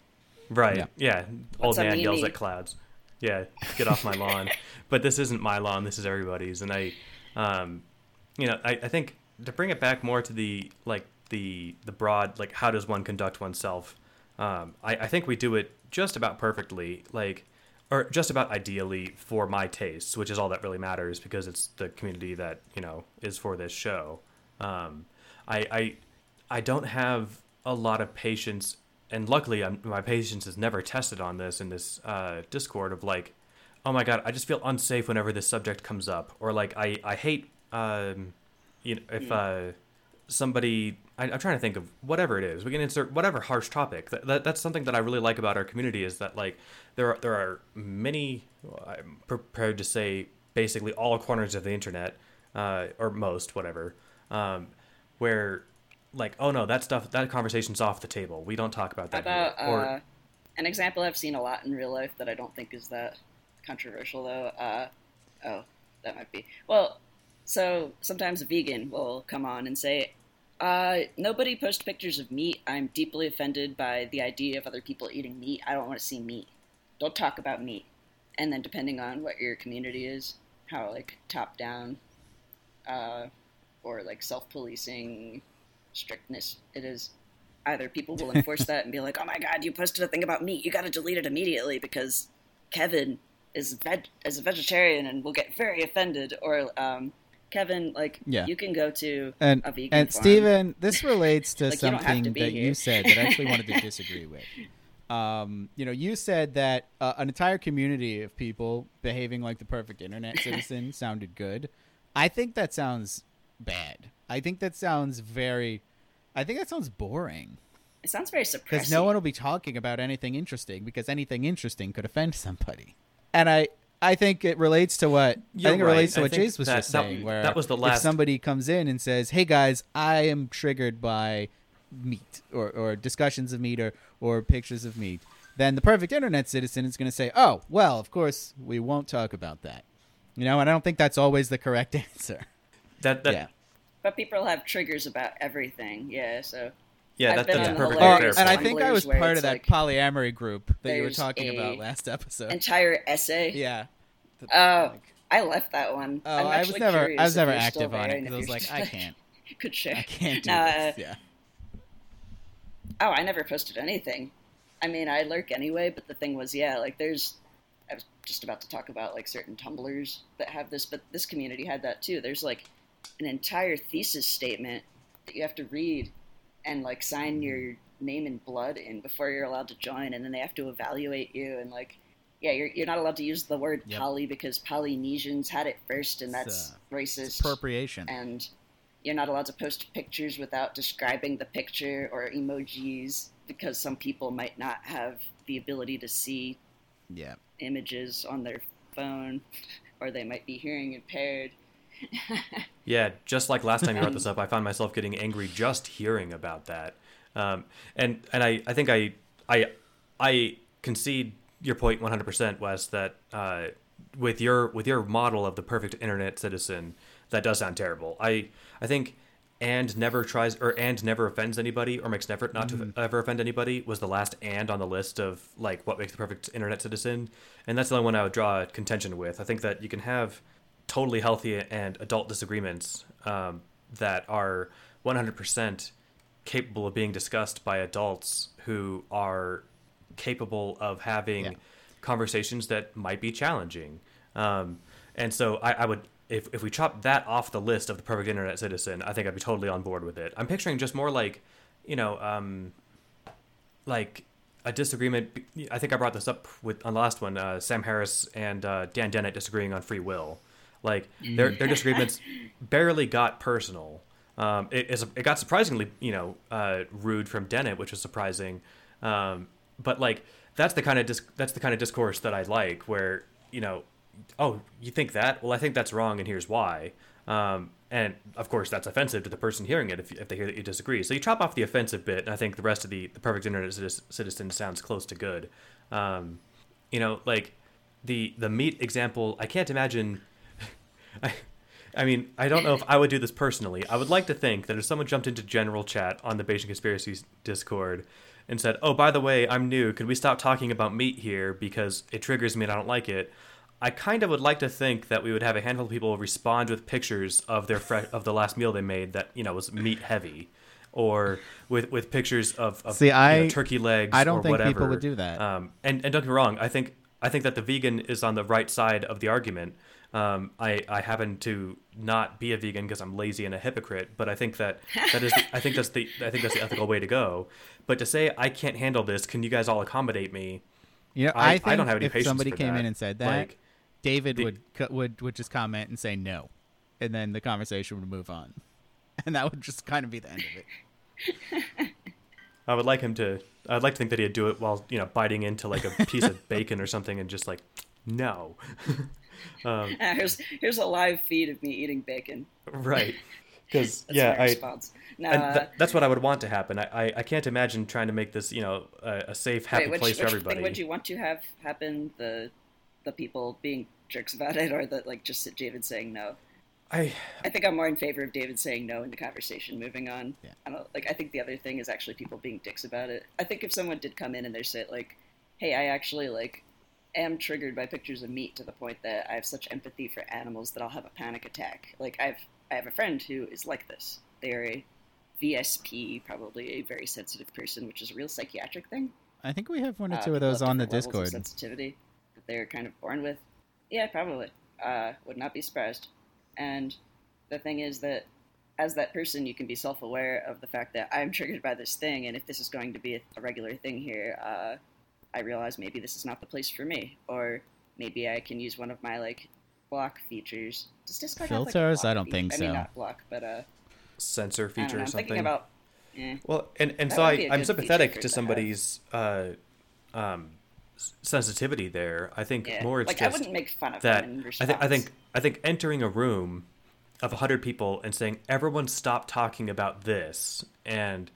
Right. Yeah. Yeah. Old man yells at clouds. Yeah. Get off my lawn. But this isn't my lawn. This is everybody's. And I, um, you know, I, I think to bring it back more to the like the the broad like how does one conduct oneself. Um, I, I think we do it just about perfectly. Like. Or just about ideally for my tastes, which is all that really matters because it's the community that you know is for this show. Um, I, I I don't have a lot of patience, and luckily, I'm, my patience is never tested on this in this uh, Discord of like, oh my god, I just feel unsafe whenever this subject comes up, or like I I hate um, you know if uh, somebody I, I'm trying to think of whatever it is. We can insert whatever harsh topic. That, that that's something that I really like about our community is that like there are there are many I'm prepared to say basically all corners of the internet uh, or most whatever um, where like oh no that stuff that conversation's off the table we don't talk about that about or uh, an example I've seen a lot in real life that I don't think is that controversial though? Uh, oh, that might be. Well, so sometimes a vegan will come on and say, uh, nobody post pictures of meat. I'm deeply offended by the idea of other people eating meat. I don't want to see meat. Don't talk about meat. And then depending on what your community is, how like top down, uh, or like self policing strictness it is, either people will enforce that and be like, "Oh my god, you posted a thing about meat. You got to delete it immediately because Kevin is veg is a vegetarian and will get very offended." Or um, Kevin, like, Yeah. you can go to And a vegan and farm. Steven, this relates to Like, you to something that here. you said that I actually wanted to disagree with. Um, you know, you said that uh, an entire community of people behaving like the perfect internet citizen sounded good. I think that sounds bad. I think that sounds very. I think that sounds boring It sounds very because no one will be talking about anything interesting because anything interesting could offend somebody. And I, I think it relates to what You're I think it right. relates to what Jace was that- just that- saying. where that was the last. if last- somebody comes in and says, "Hey guys, I am triggered by meat or, or discussions of meat or, or pictures of meat," then the perfect internet citizen is going to say, "Oh, well, of course we won't talk about that." You know, and I don't think that's always the correct answer. That that yeah. Yeah, But people have triggers about everything. Yeah, so that, that's on a perfect Well, and I think I was part of that like, polyamory group that you were talking about last episode. entire essay. yeah. Oh, I left that one. Oh, I'm I was never, I was never active on it because I was like, I can't, Could share. I can't do uh, this. Yeah. Oh, I never posted anything. I mean, I lurk anyway, but the thing was, yeah, like there's. I was just about to talk about like certain Tumblrs that have this, but this community had that too. There's like an entire thesis statement that you have to read and like sign your name in blood in before you're allowed to join, and then they have to evaluate you and like. Yeah, you're, you're not allowed to use the word Yep. poly because Polynesians had it first, and that's uh, racist Appropriation. and you're not allowed to post pictures without describing the picture or emojis because some people might not have the ability to see Yeah. images on their phone or they might be hearing impaired. Yeah, just like last time you brought this up, I found myself getting angry just hearing about that. Um, and and I, I think I I I concede your point 100%, Wes, that uh, with your with your model of the perfect internet citizen, that does sound terrible. I I think and never tries or and never offends anybody or makes an effort not to ever offend anybody was the last and on the list of like what makes the perfect internet citizen, and that's the only one I would draw a contention with. I think that you can have totally healthy and adult disagreements um, that are 100% capable of being discussed by adults who are capable of having Yeah. conversations that might be challenging. Um, and so I, I would, if, if we chop that off the list of the perfect internet citizen, I think I'd be totally on board with it. I'm picturing just more like, you know, um, like a disagreement. I think I brought this up with on the last one. Uh, Sam Harris and uh, Dan Dennett disagreeing on free will. Like their their disagreements barely got personal. Um, it, is- it got surprisingly, you know, uh, rude from Dennett, which was surprising. Um, but like that's the kind of dis- that's the kind of discourse that I like, where you know, oh, you think that? Well, I think that's wrong, and here's why. Um, and of course, that's offensive to the person hearing it if, if they hear that you disagree. So you chop off the offensive bit, and I think the rest of the, the perfect internet citizen sounds close to good. Um, you know, like the the meat example, I can't imagine. I, I mean, I don't know if I would do this personally. I would like to think that if someone jumped into general chat on the Bayesian Conspiracies Discord and said, "Oh, by the way, I'm new. Could we stop talking about meat here because it triggers me and I don't like it?" I kind of would like to think that we would have a handful of people respond with pictures of their of the last meal they made that you know was meat heavy, or with with pictures of, of See, you know, I- turkey legs. I don't or think whatever. people would do that. Um, and and don't get me wrong, I think I think that the vegan is on the right side of the argument. Um, I I happen to not be a vegan because I'm lazy and a hypocrite, but I think that that is the, I think that's the I think that's the ethical way to go. But to say I can't handle this, can you guys all accommodate me? You know, I- I, I don't have any if patience somebody for came that. in and said that, Like, David the- would would would just comment and say no, and then the conversation would move on, and that would just kind of be the end of it. I would like him to. I'd like to think that he'd do it while you know biting into like a piece of bacon or something, and just like, no, um, here's here's a live feed of me eating bacon. right? Because yeah, my I response. No, and uh, th- that's what I would want to happen. I, I, I can't imagine trying to make this you know a, a safe, happy wait, which, place for everybody. thing would you want to have happen? The the people being jerks about it, or that like just David saying no. I I think I'm more in favor of David saying no in the conversation. Moving on. Yeah. I don't like. I think the other thing is actually people being dicks about it. I think if someone did come in and they say like, "Hey, I actually like am triggered by pictures of meat to the point that I have such empathy for animals that I'll have a panic attack." Like I've I have a friend who is like this. They are a VSP, probably a very sensitive person, which is a real psychiatric thing. I think we have one or Uh, two of those on the different levels of Discord. sensitivity that they're kind of born with. Yeah, probably. Uh, would not be surprised. And the thing is that as that person, you can be self-aware of the fact that I'm triggered by this thing, and if this is going to be a, a regular thing here, uh, I realize maybe this is not the place for me, or maybe I can use one of my like block features. Does Discord have, like, Filters? block I don't feature? think I mean, so. not block, but uh, censor I don't feature know. or I'm something. thinking about. Eh. Well, and and That so would I, be a I'm sympathetic to somebody's uh, um, sensitivity there. I think Yeah. more it's like just I wouldn't make fun of that him in I think I think I think entering a room of hundred people and saying everyone stop talking about this and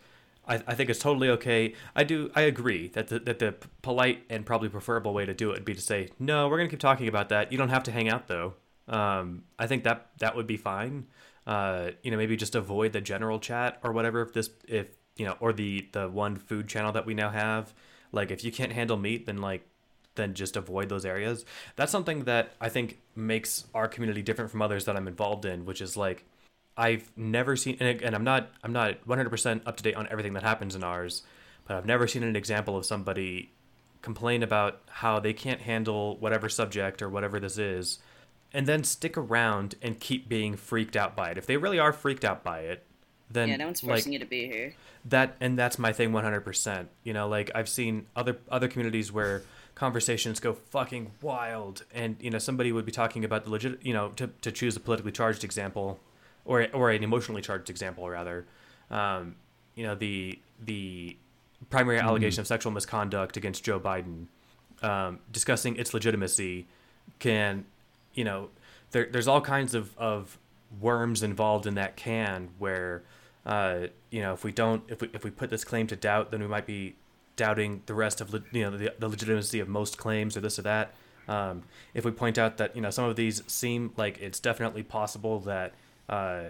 I, I think it's totally okay. I do I agree that the, that the polite and probably preferable way to do it would be to say no, we're gonna keep talking about that. You don't have to hang out though. Um, I think that that would be fine. Uh, you know, maybe just avoid the general chat or whatever. If this if you know or the the one food channel that we now have. Like if you can't handle meat, then like then just avoid those areas. That's something that I think makes our community different from others that I'm involved in, which is like I've never seen and, and I'm not I'm not 100% up to date on everything that happens in ours, but I've never seen an example of somebody complain about how they can't handle whatever subject or whatever this is and then stick around and keep being freaked out by it. If they really are freaked out by it, then yeah, no one's like, forcing you to be here. that and that's my thing 100% you know like i've seen other other communities where conversations go fucking wild and you know somebody would be talking about the legit you know to, to choose a politically charged example or or an emotionally charged example rather um, you know the the primary allegation of sexual misconduct against joe biden um, discussing its legitimacy can you know there, there's all kinds of, of worms involved in that can where uh, you know if we don't if we if we put this claim to doubt then we might be doubting the rest of le- you know the, the legitimacy of most claims or this or that. Um, if we point out that you know some of these seem like it's definitely possible that uh,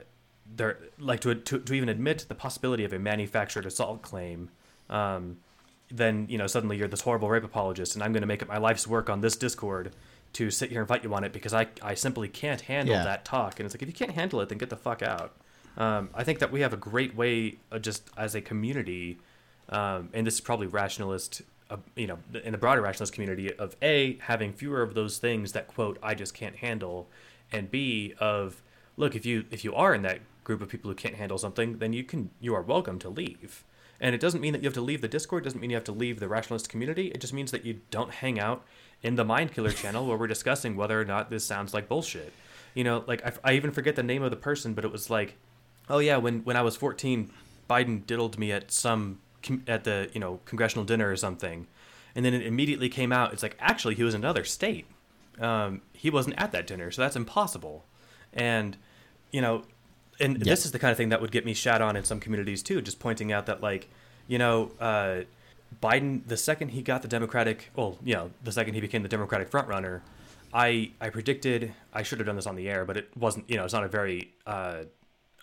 they're like to, to to even admit the possibility of a manufactured assault claim um, then you know suddenly you're this horrible rape apologist and i'm going to make it my life's work on this discord to sit here and fight you on it because i, I simply can't handle Yeah. that talk and it's like if you can't handle it then get the fuck out um, i think that we have a great way uh, just as a community um, and this is probably rationalist uh, you know in the broader rationalist community of a having fewer of those things that quote i just can't handle and b of look if you if you are in that group of people who can't handle something then you can you are welcome to leave. And it doesn't mean that you have to leave the discord it doesn't mean you have to leave the rationalist community. It just means that you don't hang out in the mind killer channel where we're discussing whether or not this sounds like bullshit. You know like I, I even forget the name of the person but it was like oh yeah when when i was 14 biden diddled me at some at the you know congressional dinner or something. And then it immediately came out it's like actually he was in another state. Um, he wasn't at that dinner so that's impossible. And you know and this is the kind of thing that would get me shat on in some communities too just pointing out that like you know uh, biden the second he got the democratic well you know the second he became the democratic frontrunner i i predicted i should have done this on the air but it wasn't you know it's not a very uh,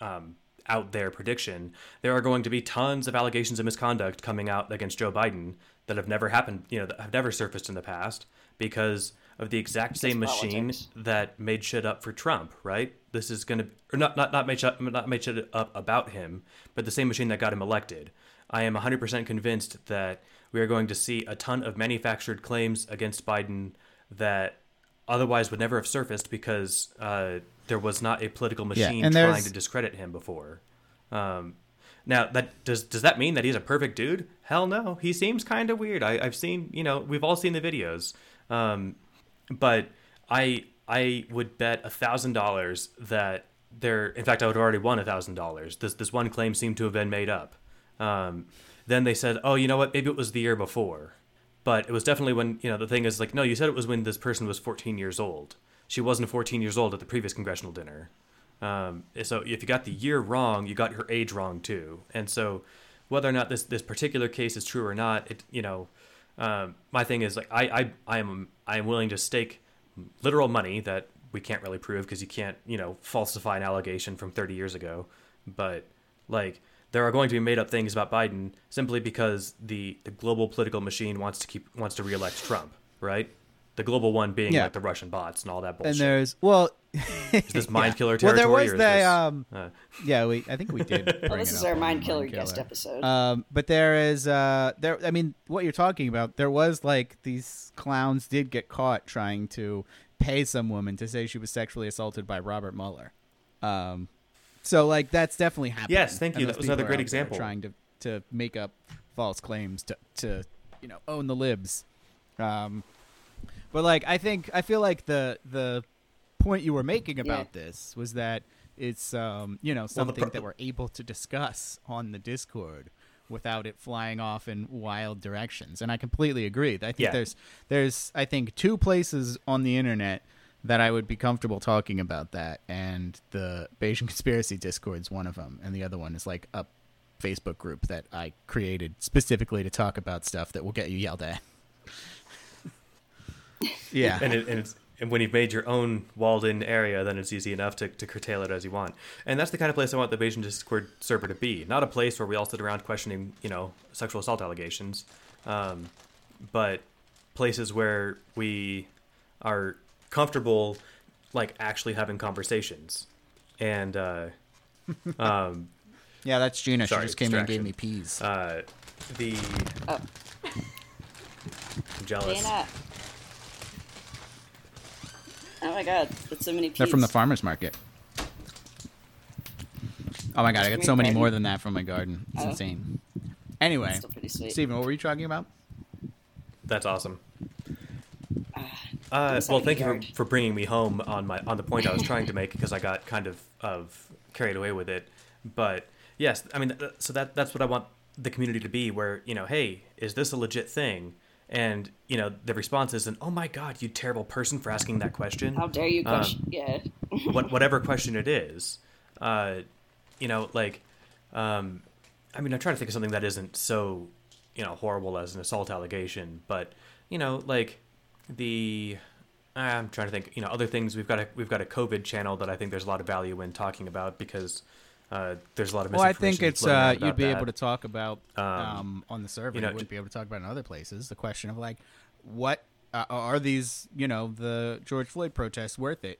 um, out there prediction, there are going to be tons of allegations of misconduct coming out against Joe Biden that have never happened, you know, that have never surfaced in the past because of the exact same Because machine politics. that made shit up for Trump, right? This is going to, or not, not, not made shit, not made shit up about him, but the same machine that got him elected. I am 100% convinced that we are going to see a ton of manufactured claims against Biden that otherwise would never have surfaced because uh, there was not a political machine and trying to discredit him before. Um, now that does does that mean that he's a perfect dude? Hell no. He seems kind of weird. I, I've seen you know we've all seen the videos, um, but I I would bet a thousand dollars that there. In fact, I would have already won a thousand dollars. This this one claim seemed to have been made up. Um, then they said, oh, you know what? Maybe it was the year before, but it was definitely when you know the thing is like no, you said it was when this person was 14 years old. She wasn't 14 years old at the previous congressional dinner. Um, so if you got the year wrong, you got her age wrong too. And so whether or not this this particular case is true or not, it you know, um, my thing is like I I I am I am willing to stake literal money that we can't really prove because you can't, you know, falsify an allegation from 30 years ago. But like, there are going to be made up things about Biden simply because the, the global political machine wants to keep wants to reelect Trump, right? The global one being Yeah. like the Russian bots and all that bullshit. And there's well, is this mind yeah. killer Well, territory? there was the this, um, uh, yeah, we I think we did. Well, this it is up our mind killer Mind guest episode. Um, but there is uh, there. I mean, what you're talking about, there was like these clowns did get caught trying to pay some woman to say she was sexually assaulted by Robert Mueller. Um, so like that's definitely happening. Yes, thank you. That was another great example. Trying to to make up false claims to to you know own the libs. Um, but like I think I feel like the the point you were making about this was that it's um you know the something pro- that we're able to discuss on the Discord without it flying off in wild directions. And I completely agree. I think Yeah. there's there's I think two places on the internet that I would be comfortable talking about that, and the Bayesian conspiracy Discord is one of them, and the other one is like a Facebook group that I created specifically to talk about stuff that will get you yelled at. Yeah, and, it, and, it's, and when you've made your own walled-in area, then it's easy enough to, to curtail it as you want. And that's the kind of place I want the Bayesian Discord server to be. Not a place where we all sit around questioning, you know, sexual assault allegations, um, but places where we are comfortable, like actually having conversations. And uh, um, yeah, that's Gina. Sorry, she just came in and gave me peas. uh, the Oh. I'm jealous. Dana. Oh my god, that's so many peas. They're from the farmers market. Oh my god, I got so many more than that from my garden. It's Oh. insane. Anyway, Still pretty sweet. Steven, what were you talking about? That's awesome. Uh, well, the thank you for, for bringing me home on my on the point I was trying to make because I got kind of of carried away with it. But yes, I mean, so that that's what I want the community to be. Where you know, hey, is this a legit thing? And you know, the response isn't, "Oh my God, you terrible person for asking that question." How dare you Um, question? yeah. what whatever question it is, uh, you know, like, um, I mean, I'm trying to think of something that isn't so, you know, horrible as an assault allegation, but you know, like the, I'm trying to think, you know, other things. We've got a we've got a COVID channel that I think there's a lot of value in talking about because uh, there's a lot of Well, I think it's uh, you'd be that. able to talk about um, Um, on the server. you You, wouldn't j- be able to talk about in other places. The question of like, what uh, are these? You know, the George Floyd protests worth it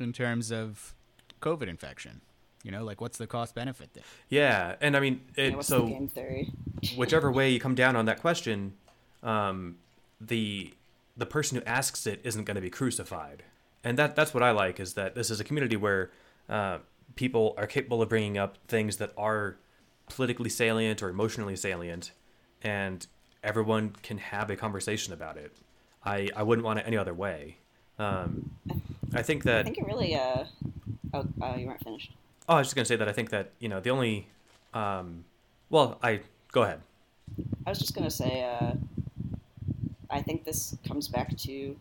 in terms of COVID infection? You know, like what's the cost benefit there? Yeah, and I mean, it, Yeah, so the game theory? whichever way you come down on that question, um, the the person who asks it isn't going to be crucified, and that that's what I like is that this is a community where uh, people are capable of bringing up things that are politically salient or emotionally salient, and everyone can have a conversation about it. I I wouldn't want it any other way. Um, I think that I think it really. Uh, oh, uh, you weren't finished. oh, I was just gonna say that I think that you know the only um, well I go ahead. I was just gonna say. Uh, I think this comes back to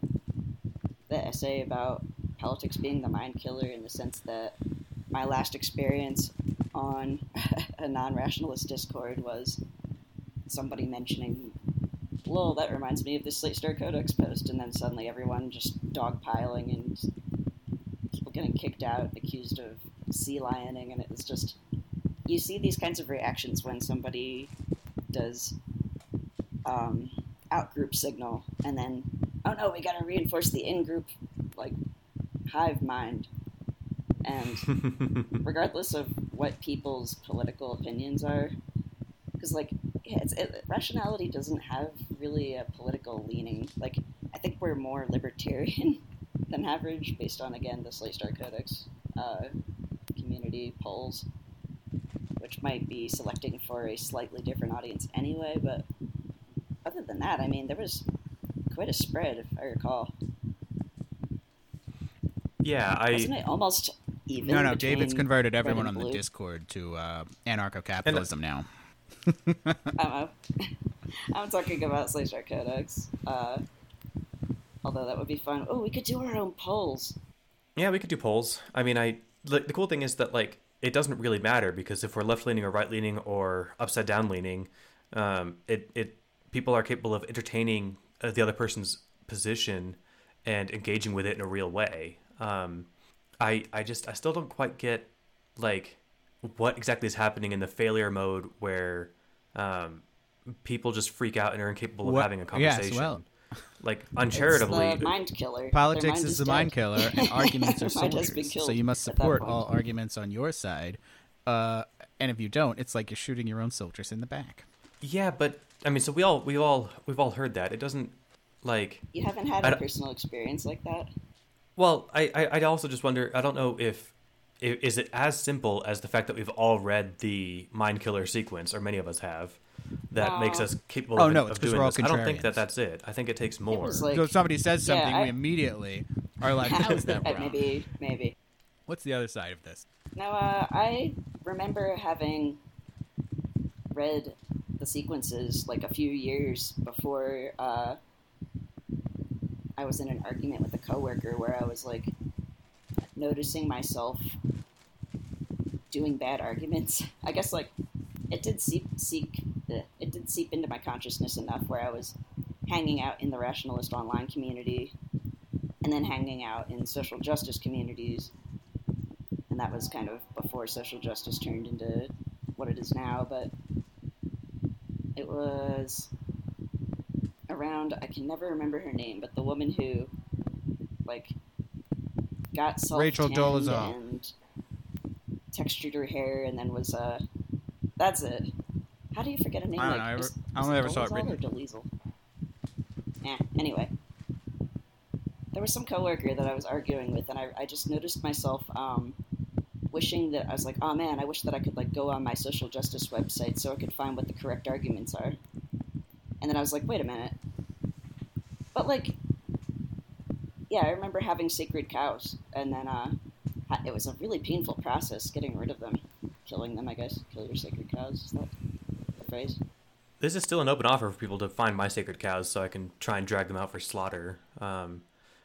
the essay about politics being the mind killer in the sense that my last experience on a non-rationalist Discord was somebody mentioning, "Lol, that reminds me of this Slate Star Codex post," and then suddenly everyone just dogpiling and people getting kicked out, accused of sea lioning, and it was just you see these kinds of reactions when somebody does um, out-group signal, and then oh no, we got to reinforce the in-group like hive mind, and regardless of what people's political opinions are, because like it, rationality doesn't have really a political leaning. Like I think we're more libertarian than average, based on again the Slate Star Codex uh, community polls, which might be selecting for a slightly different audience anyway. But other than that, I mean, there was quite a spread, if I recall. Yeah, I Wasn't it almost even? No, no, David's converted everyone on the? Discord to uh, anarcho-capitalism now. I'm, I'm talking about Slate Star Codex. Uh, although that would be fun. Oh, we could do our own polls. Yeah, we could do polls. I mean, I the, the cool thing is that like it doesn't really matter because if we're left leaning or right leaning or upside down leaning, um, it it people are capable of entertaining uh, the other person's position and engaging with it in a real way. Um, I I just I still don't quite get like what exactly is happening in the failure mode where um, people just freak out and are incapable of What- having a yes, conversation. well- like It's uncharitably. the mind killer. Politics mind is the dead. mind killer, and arguments are Their soldiers. So you must support all arguments on your side. Uh, and if you don't, it's like you're shooting your own soldiers in the back. Yeah, but I mean, so we all we all we've all heard that. It doesn't like. You haven't had a personal experience like that. Well, I I I'd also just wonder. I don't know if, is it as simple as the fact that we've all read the mind killer sequence, or many of us have, that No. makes us capable Oh, of, no, of it's 'cause doing we're all this. I don't think that that's it. I think it takes more. was like- so if somebody says yeah, something, I- we immediately are like, "How is that wrong?" maybe, maybe. What's the other side of this? No, uh, I remember having read the sequences like a few years before uh, I was in an argument with a coworker where I was like noticing myself doing bad arguments. I guess like it did seep seek uh, it did seep into my consciousness enough where I was hanging out in the rationalist online community and then hanging out in social justice communities and that was kind of before social justice turned into what it is now. But it was around I can never remember her name, but the woman who like got self Rachel Dolezal. and textured her hair, and then was uh, that's it. How do you forget a name I don't like know, I is- ever- I only ever saw it or written. Delezel? Eh, anyway. There was some coworker that I was arguing with, and I, I just noticed myself um, wishing that I was like, oh man, I wish that I could like go on my social justice website so I could find what the correct arguments are. And then I was like, wait a minute. But like, yeah, I remember having sacred cows, and then uh, it was a really painful process getting rid of them, killing them. I guess kill your sacred cows. Is that the phrase? This is still an open offer for people to find my sacred cows, so I can try and drag them out for slaughter. Um,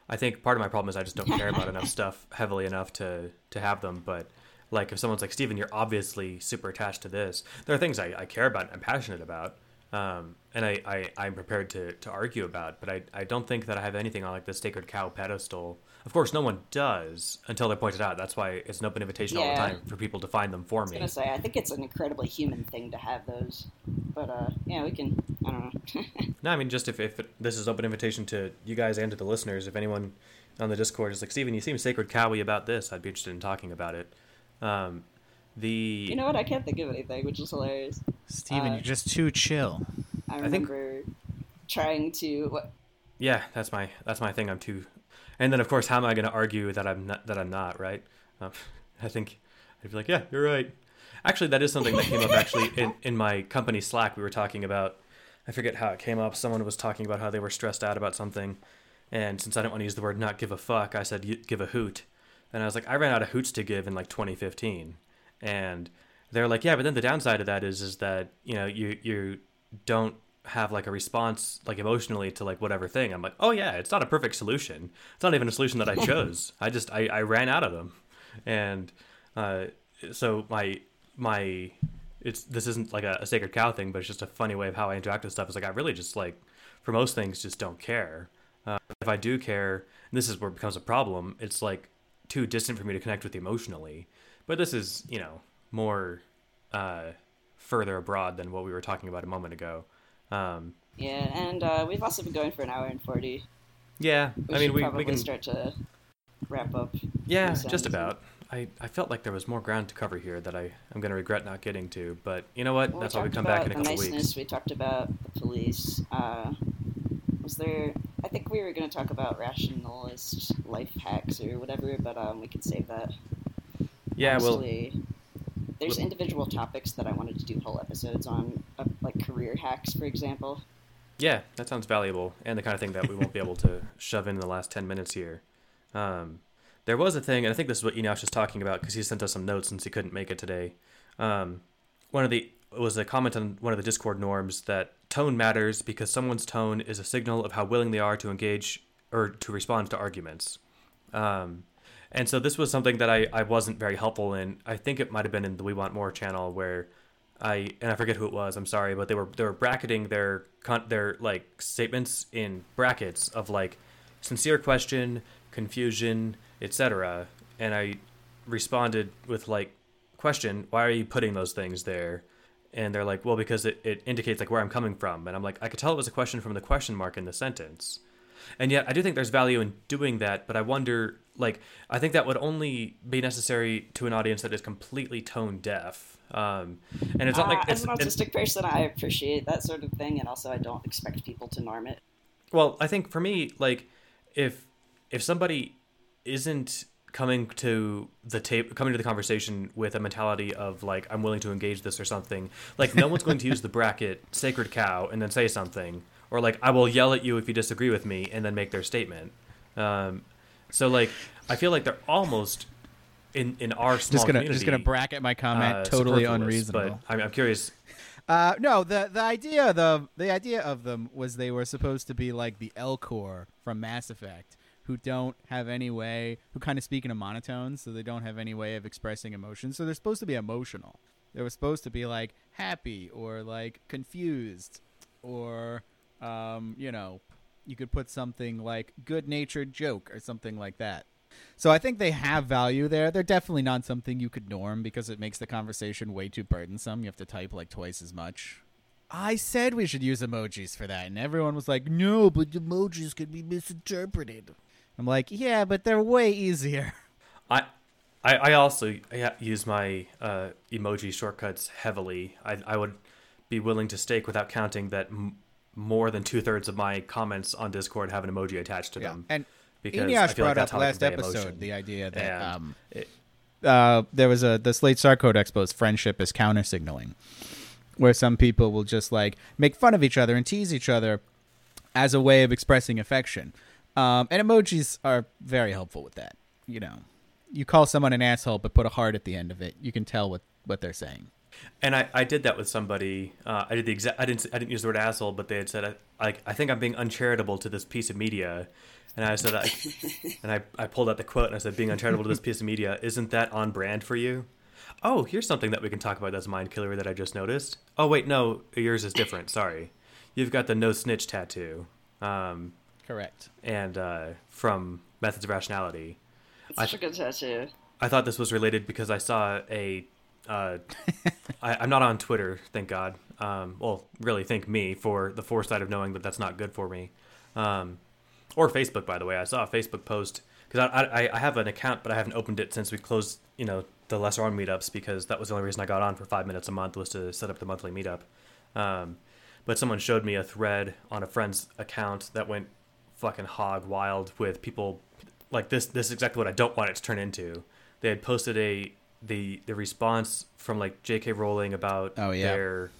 I think part of my problem is I just don't care about enough stuff heavily enough to to have them. But like, if someone's like Steven, you're obviously super attached to this. There are things I, I care about and I'm passionate about, um, and I, I I'm prepared to to argue about. But I I don't think that I have anything on like the sacred cow pedestal. Of course, no one does until they're pointed out. That's why it's an open invitation all the time for people to find them for I was me. gonna say I think it's an incredibly human thing to have those, but uh, yeah, we can. I don't know. No, I mean just if, if it, this is open invitation to you guys and to the listeners. If anyone on the Discord is like, Steven, you seem sacred cowy about this, I'd be interested in talking about it. Um, the you know what? I can't think of anything, which is hilarious. Steven, Uh, you're just too chill. I I think- remember trying to. What, yeah, that's my that's my thing. I'm too, and then of course, how am I going to argue that I'm not that I'm not right? Um, I think I'd be like, yeah, you're right. Actually, that is something that came up actually in in my company Slack. We were talking about. I forget how it came up. Someone was talking about how they were stressed out about something, and since I didn't want to use the word "not give a fuck," I said "You- "give a hoot," and I was like, I ran out of hoots to give in like 2015, and they're like, yeah, but then the downside of that is is that you know you you don't have like a response like emotionally to like whatever thing. I'm like, oh yeah, it's not a perfect solution. It's not even a solution that I chose. I just I, I ran out of them, and uh, so my my it's this isn't like a, a sacred cow thing, but it's just a funny way of how I interact with stuff. Is like I really just like for most things just don't care. Uh, if I do care, and this is where it becomes a problem. It's like too distant for me to connect with emotionally. But this is you know more uh, further abroad than what we were talking about a moment ago. Um, yeah, and uh, we've also been going for an hour and forty. yeah, We I mean we, probably we can start to wrap up. yeah just about. I, I felt like there was more ground to cover here that I I'm gonna regret not getting to. But you know what? Well, That's why we come back in a couple niceness. weeks. We talked about the police. Uh, was there? I think we were going to talk about rationalist life hacks or whatever, but um, we can save that. Yeah, well, there's well- individual topics that I wanted to do whole episodes on, uh, like career hacks, for example. Yeah, that sounds valuable, and the kind of thing that we won't be able to shove in the last ten minutes here. Um, there was a thing, and I think this is what Eneasz was talking about because he sent us some notes since he couldn't make it today. Um, one of the it was a comment on one of the Discord norms that tone matters because someone's tone is a signal of how willing they are to engage or to respond to arguments. Um, and so this was something that I, I wasn't very helpful in. I think it might have been in the We Want MoR channel where I and I forget who it was. I'm sorry, but they were they were bracketing their their like statements in brackets of like sincere question, confusion, etc. And I responded with like, question, why are you putting those things there? And they're like, well, because it, it indicates like where I'm coming from. And I'm like, I could tell it was a question from the question mark in the sentence. And yet I do think there's value in doing that, but I wonder like I think that would only be necessary to an audience that is completely tone deaf. Um, and it's not Uh, like as it's, an it's autistic person, I appreciate that sort of thing, and also I don't expect people to norm it. Well, I think for me, like if if somebody isn't coming to the tape coming to the conversation with a mentality of like I'm willing to engage this or something, like no one's going to use the bracket sacred cow and then say something or like I will yell at you if you disagree with me and then make their statement. Um, so like I feel like they're almost in in our small Just gonna just gonna bracket my comment. uh, totally unreasonable. But I'm, I'm curious. Uh, no, the the idea the the idea of them was they were supposed to be like the Elcor from Mass Effect, who don't have any way, who kind of speak in a monotone, so they don't have any way of expressing emotion. So they're supposed to be emotional. They were supposed to be like happy or like confused, or um, you know, you could put something like good natured joke or something like that. So I think they have value there. They're definitely not something you could norm because it makes the conversation way too burdensome. You have to type like twice as much. I said we should use emojis for that, and everyone was like, "No, but emojis could be misinterpreted." I'm like, "Yeah, but they're way easier." I, I, I also use my uh, emoji shortcuts heavily. I, I would be willing to stake without counting that m- more than two thirds of my comments on Discord have an emoji attached to them. And because I Eneasz feel like brought that's up last episode emotion. the idea that um, it- uh, there was a the Slate Star Codex post friendship is counter signaling, where some people will just like make fun of each other and tease each other as a way of expressing affection. Um, and emojis are very helpful with that. You know, you call someone an asshole but put a heart at the end of it, you can tell what what they're saying. And I, I did that with somebody. Uh, I did the exact. I didn't. I didn't use the word asshole, but they had said, I, I think I'm being uncharitable to this piece of media. And I said, I, and I, I pulled out the quote and I said, being uncharitable to this piece of media, isn't that on brand for you? Oh, here's something that we can talk about that's mind killer that I just noticed. Oh wait, no, yours is different. Sorry, you've got the no snitch tattoo, um, Correct. and uh, from Methods of Rationality. It's I such a good tattoo. I thought this was related because I saw a. Uh, I, I'm not on Twitter, thank God. Um, well, really, thank me for the foresight of knowing that that's not good for me. Um, or Facebook, by the way. I saw a Facebook post because I, I, I have an account, but I haven't opened it since we closed, you know, the LessWrong meetups because that was the only reason I got on for five minutes a month was to set up the monthly meetup. Um, but someone showed me a thread on a friend's account that went fucking hog wild with people like this. This is exactly what I don't want it to turn into. They had posted a the the response from like J.K. Rowling about Oh, yeah. their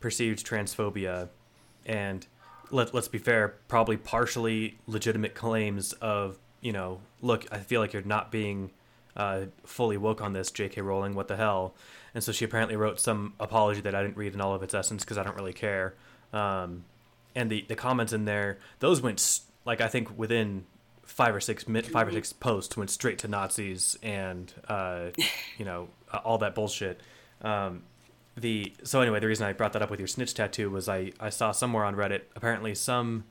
perceived transphobia, and let let's be fair, probably partially legitimate claims of you know, look, I feel like you're not being uh, fully woke on this, J.K. Rowling. What the hell? And so she apparently wrote some apology that I didn't read in all of its essence because I don't really care. Um, and the the comments in there, those went like I think within five or six mi- five or six posts went straight to Nazis and uh, you know uh, all that bullshit. Um, the so anyway, the reason I brought that up with your snitch tattoo was I I saw somewhere on Reddit apparently some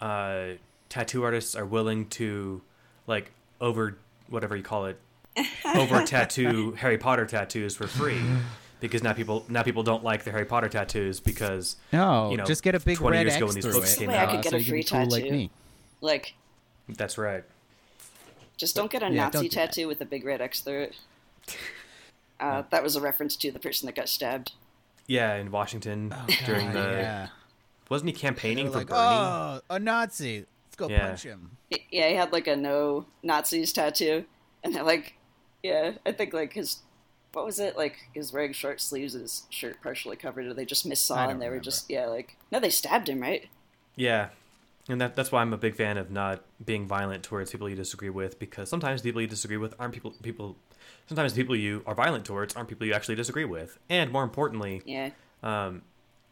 uh, tattoo artists are willing to like over whatever you call it over tattoo Harry Potter tattoos for free because now people now people don't like the Harry Potter tattoos because No, you know, just get a big 20 red years ago X when these books it. came Wait, I could get so a free be cool like tattoo. me. Like, that's right. just don't get a Yeah, Nazi do that. tattoo with a big red X through it. Uh, that was a reference to the person that got stabbed. Yeah, in Washington during God, the Oh, yeah. wasn't he campaigning for like, Bernie? oh, a Nazi. Let's go Yeah. punch him. Yeah, he had like a no Nazis tattoo, and they're like, yeah, I think like his, what was it like? his was wearing short sleeves, his shirt partially covered, or they just I missaw, don't and they were just yeah, like no, they stabbed him, right? Yeah, and that that's why I'm a big fan of not being violent towards people you disagree with because sometimes people you disagree with aren't people people. Sometimes people you are violent towards aren't people you actually disagree with, and more importantly, Yeah, um,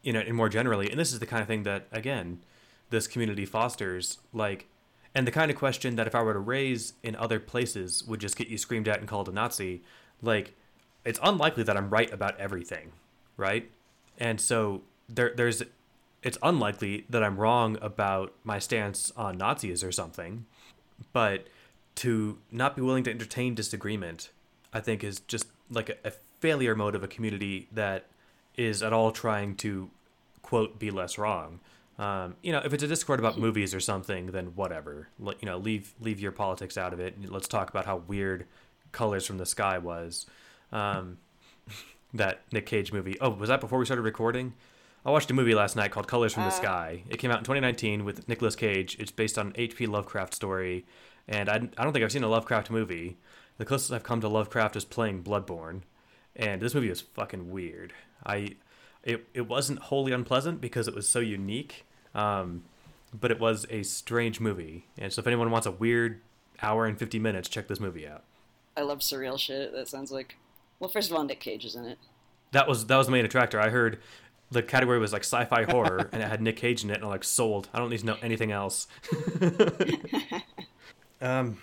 you know, and more generally, and this is the kind of thing that again, this community fosters, like, and the kind of question that if I were to raise in other places would just get you screamed at and called a Nazi, like, it's unlikely that I'm right about everything, right? And so there, there's, it's unlikely that I'm wrong about my stance on Nazis or something. but to not be willing to entertain disagreement, I think, is just like a, a failure mode of a community that is at all trying to quote be less wrong. Um, you know, if it's a Discord about movies or something, then whatever. Let, you know, leave leave your politics out of it. Let's talk about how weird Colors from the Sky was. Um, that Nick Cage movie. Oh, was that before we started recording? I watched a movie last night called Colors from the Uh. Sky. It came out in 2019 with Nicolas Cage. It's based on an H.P. Lovecraft story, and I, I don't think I've seen a Lovecraft movie. The closest I've come to Lovecraft is playing Bloodborne, and this movie is fucking weird. I, it it wasn't wholly unpleasant because it was so unique, um, but it was a strange movie. And so if anyone wants a weird hour and 50 minutes, check this movie out. I love surreal shit. That sounds like. Well, first of all, Nick Cage is in it. That was that was the main attractor. I heard the category was like sci-fi horror, and it had Nick Cage in it, and I'm like sold. I don't need to know anything else. um,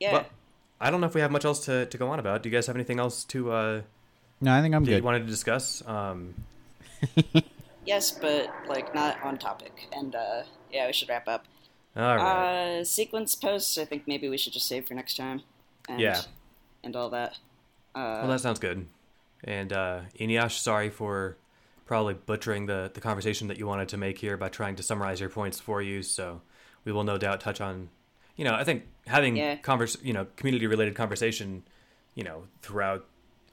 Yeah. well, I don't know if we have much else to, to go on about. Do you guys have anything else to uh, No, I think I'm that you good. wanted to discuss? Um, Yes, but like not on topic. And uh, yeah, we should wrap up. all right. Uh, sequence posts. I think maybe we should just save for next time. And, Yeah. And all that. Uh, well, that sounds good. And uh, Eneasz, sorry for probably butchering the, the conversation that you wanted to make here by trying to summarize your points for you. So we will no doubt touch on, you know, I think having Yeah. converse, you know, community related conversation, you know, throughout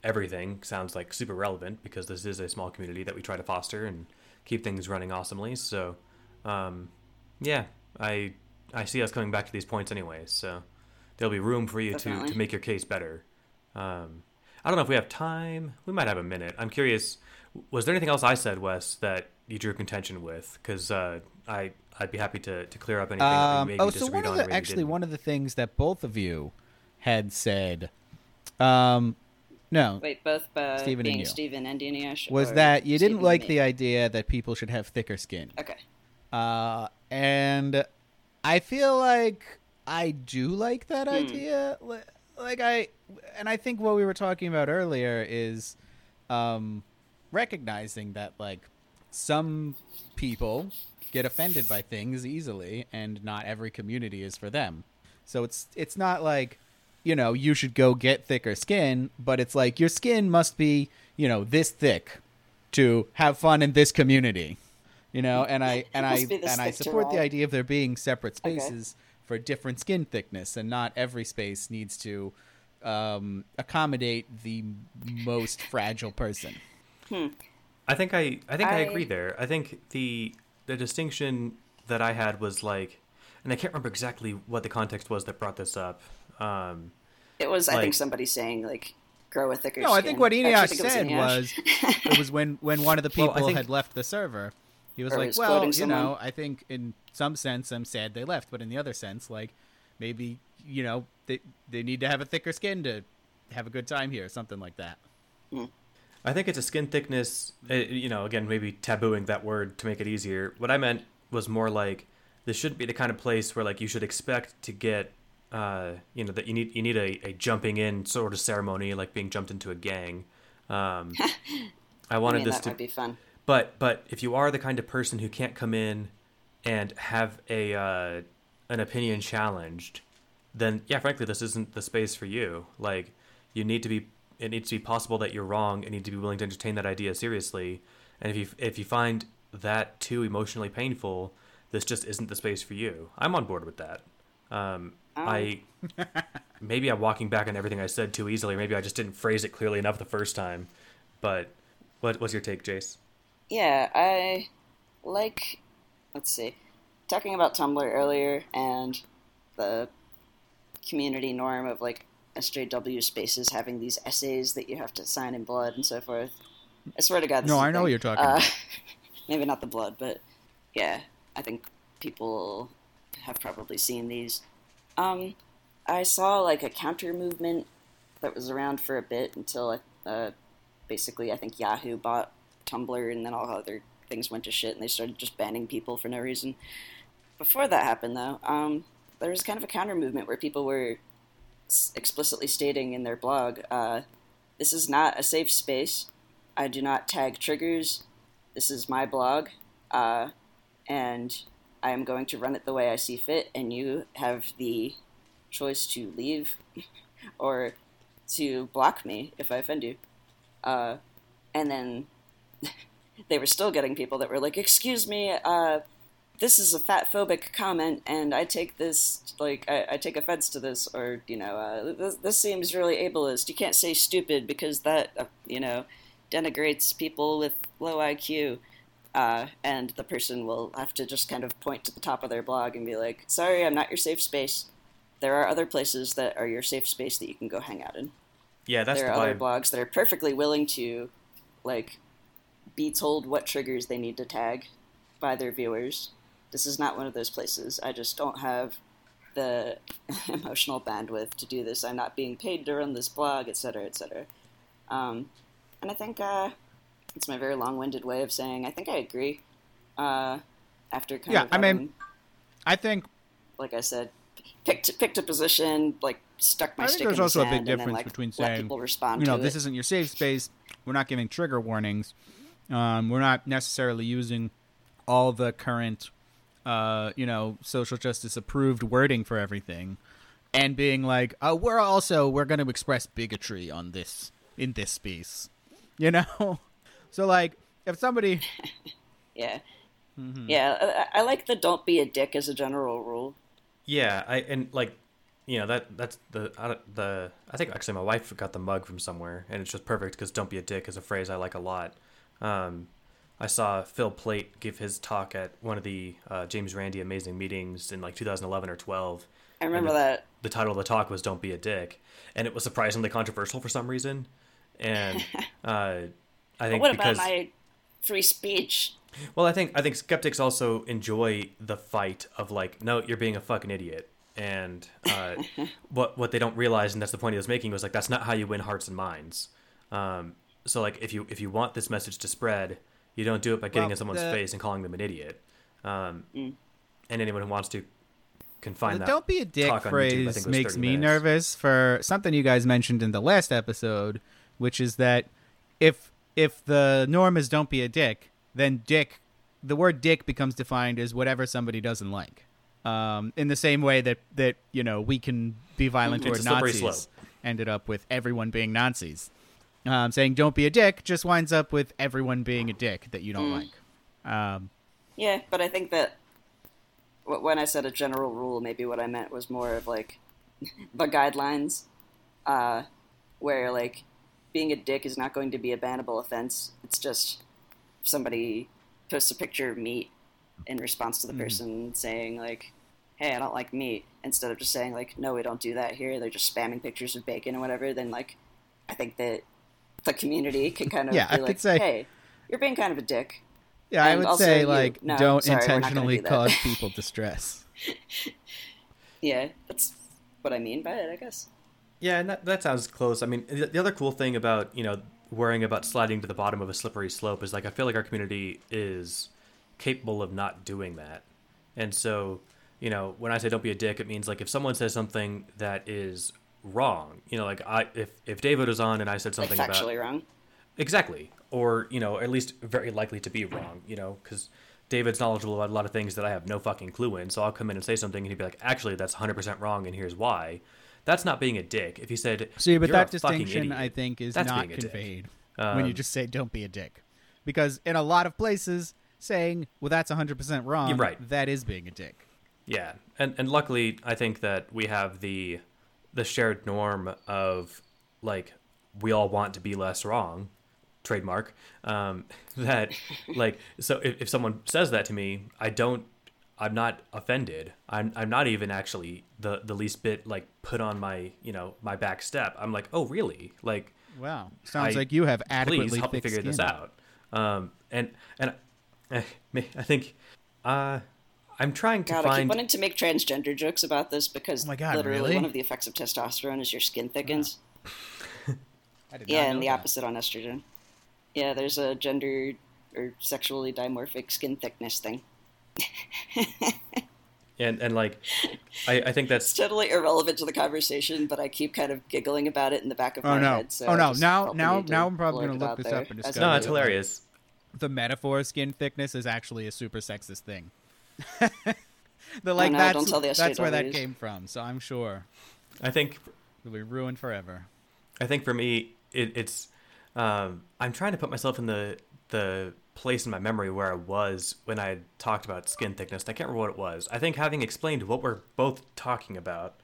everything sounds like super relevant because this is a small community that we try to foster and keep things running awesomely. So, um, yeah, I I see us coming back to these points anyways. So there'll be room for you to, to make your case better. Um, I don't know if we have time. We might have a minute. I'm curious. Was there anything else I said, Wes, that you drew contention with? Because uh, I I'd be happy to, to clear up anything that Um, we maybe oh, so disagreed one of on. or the maybe actually didn't. one of the things that both of you had said, um, no, Wait, both uh, Steven and being you. Steven and Eneasz? was that you didn't like the idea that people should have thicker skin, Okay. uh, and I feel like I do like that Hmm. idea. Like I, and I think what we were talking about earlier is um, recognizing that like some people get offended by things easily, and not every community is for them. So it's it's not like you know you should go get thicker skin, but it's like your skin must be you know this thick to have fun in this community. You know, and I and I Must be this and I support the idea of there being separate Okay. spaces for different skin thickness, and not every space needs to um, accommodate the most fragile person. I think I I think I, I- agree there. I think the the distinction that I had was like, and I can't remember exactly what the context was that brought this up. Um, It was, I think, somebody saying, like, grow a thicker No, I think what Actually, I Eneasz think it was said was it was when when one of the people I think- had left the server. He was like, was "Well, quoting you know, someone. I think in some sense I'm sad they left, but in the other sense, like maybe you know they they need to have a thicker skin to have a good time here, something like that." I think it's a skin thickness. uh, You know, again, maybe tabooing that word to make it easier. What I meant was more like this shouldn't be the kind of place where like you should expect to get. Uh, you know that you need you need a, a jumping in sort of ceremony like being jumped into a gang. Um, I I wanted mean, this to be fun. But but if you are the kind of person who can't come in and have a uh, an opinion challenged, then yeah, frankly, this isn't the space for you. Like you need to be. It needs to be possible that you're wrong, and need to be willing to entertain that idea seriously. And if you if you find that too emotionally painful, this just isn't the space for you. I'm on board with that. Um, I maybe I'm walking back on everything I said too easily. Maybe I just didn't phrase it clearly enough the first time. But what what's your take, Jace? Yeah, I like. Let's see. Talking about Tumblr earlier and the community norm of like SJW spaces having these essays that you have to sign in blood and so forth. I swear to God, this No, I know thing. what you're talking Uh, about. maybe not the blood, but yeah, I think people have probably seen these. Um, I saw like a counter movement that was around for a bit until uh, basically I think Yahoo bought Tumblr and then all other things went to shit and they started just banning people for no reason. Before that happened, though, um, there was kind of a counter movement where people were explicitly stating in their blog, uh, "This is not a safe space. I do not tag triggers. This is my blog, uh, and I am going to run it the way I see fit. And you have the choice to leave or to block me if I offend you. Uh, and then they were still getting people that were like, "Excuse me, uh, this is a fat phobic comment, and I take this like I, I take offense to this, or you know, uh, this, this seems really ableist. You can't say stupid because that uh, you know denigrates people with low IQ." Uh, and the person will have to just kind of point to the top of their blog and be like, "Sorry, I'm not your safe space. There are other places that are your safe space that you can go hang out in." Yeah, that's there the are other blogs that are perfectly willing to like be told what triggers they need to tag by their viewers this is not one of those places i just don't have the emotional bandwidth to do this i'm not being paid to run this blog et etc etc um, and i think uh, it's my very long-winded way of saying i think i agree uh, after kind Yeah, of I mean- I think like i said picked picked a position like stuck my I think stick there's in the also a big and then, difference like, between saying, people respond you know this isn't your safe space. We're not giving trigger warnings. Um, we're not necessarily using all the current, uh, you know, social justice approved wording for everything, and being like, oh, we're also we're going to express bigotry on this in this piece, you know. So like, if somebody Yeah. Mm-hmm. Yeah, I, I like the don't be a dick as a general rule. Yeah, I and like, you know that that's the I, the I think actually my wife got the mug from somewhere, and it's just perfect because "don't be a dick" is a phrase I like a lot. Um, I saw Phil Plait give his talk at one of the uh, James Randi Amazing Meetings in like 2011 or 12. I remember the- that. The title of the talk was "Don't be a dick," and it was surprisingly controversial for some reason. And uh, I think what because about my free speech? well, I think I think skeptics also enjoy the fight of like, no, you're being a fucking idiot, and uh, what what they don't realize, and that's the point he was making, was like that's not how you win hearts and minds. Um, so like if you if you want this message to spread, you don't do it by getting Well, in someone's the- face and calling them an idiot. Um, And anyone who wants to can The find that. "don't be a dick" talk on YouTube, I think phrase makes me minutes. nervous for something you guys mentioned in the last episode, which is that if if the norm is "don't be a dick," then dick, the word "dick" becomes defined as whatever somebody doesn't like. Um, in the same way that that you know we can be violent It's toward Nazis, slope. ended up with everyone being Nazis. Um, saying "don't be a dick" just winds up with everyone being a dick that you don't like. Um, Yeah, but I think that when I said a general rule, maybe what I meant was more of like the guidelines, uh, where like being a dick is not going to be a bannable offense. It's just if somebody posts a picture of meat in response to the person saying like, "Hey, I don't like meat," instead of just saying like, "No, we don't do that here." They're just spamming pictures of bacon or whatever. Then like, I think that the community can kind of Yeah, I be could like, say- "Hey, you're being kind of a dick." yeah, I would say you- like no, don't sorry, we're not gonna intentionally do cause people distress. Yeah, that's what I mean by it, I guess. Yeah, and that, that sounds close. I mean, the, the other cool thing about you know worrying about sliding to the bottom of a slippery slope is like I feel like our community is capable of not doing that, and so you know when I say don't be a dick, it means like if someone says something that is wrong, you know, like I if if David was on and I said Like something about factually wrong. Exactly. Or, you know, at least very likely to be wrong, you know, because David's knowledgeable about a lot of things that I have no fucking clue in. So I'll come in and say something and he'd be like, actually, that's 100% wrong and here's why. That's not being a dick. If he said, See, but that distinction, I think, is that's not being a dick. conveyed when you Um, just say "don't be a dick," because in a lot of places, saying "well, that's 100 percent wrong," You're right. that is being a dick. Yeah, and and luckily, I think that we have the the shared norm of like we all want to be less wrong, trademark. Um, that like so if, if someone says that to me, I don't. I'm not offended. I'm I'm not even actually the the least bit like put on my you know my back step. I'm like, oh really? Like Wow, sounds I- like you have adequately please help me figure this out. Um, and and eh, I think uh, I'm trying to God, I keep find. wanting to make transgender jokes about this because Oh my God, literally really? one of the effects of testosterone is your skin thickens. I did Yeah, not and the that. opposite on estrogen. Yeah, there's a gender or sexually dimorphic skin thickness thing. and and like I, I think It's that's totally irrelevant to the conversation, but I keep kind of giggling about it in the back of Oh my no! head. So oh I no! Now, now, now, I'm probably gonna look this there up and as discover. no, it's hilarious. The metaphor of skin thickness is actually a super sexist thing. The like no, that's tell the that's where that came from. So I'm sure I think it'll be ruined forever. I think for me, it, it's um, I'm trying to put myself in the the place in my memory where I was when I talked about skin thickness. I can't remember what it was. I think having explained what we're both talking about,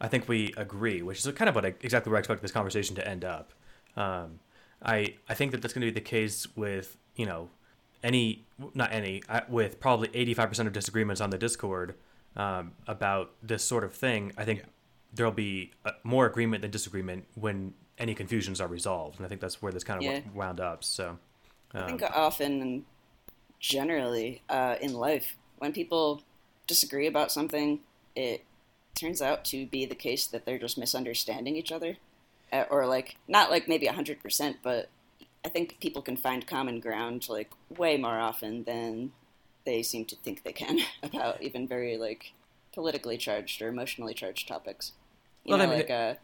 I think we agree, which is kind of what I, exactly where I expect this conversation to end up. Um, I I think that that's going to be the case with you know any not any with probably 85% of disagreements on the Discord um, about this sort of thing. I think there'll be uh, more agreement than disagreement when any confusions are resolved, and I think that's where this kind of Yeah. wound up. So. I think Um, often and generally uh, in life, when people disagree about something, it turns out to be the case that they're just misunderstanding each other. Uh, or, like, not like maybe 100%, but I think people can find common ground, like, way more often than they seem to think they can about even very, like, politically charged or emotionally charged topics. You Well, know, I mean, like, uh,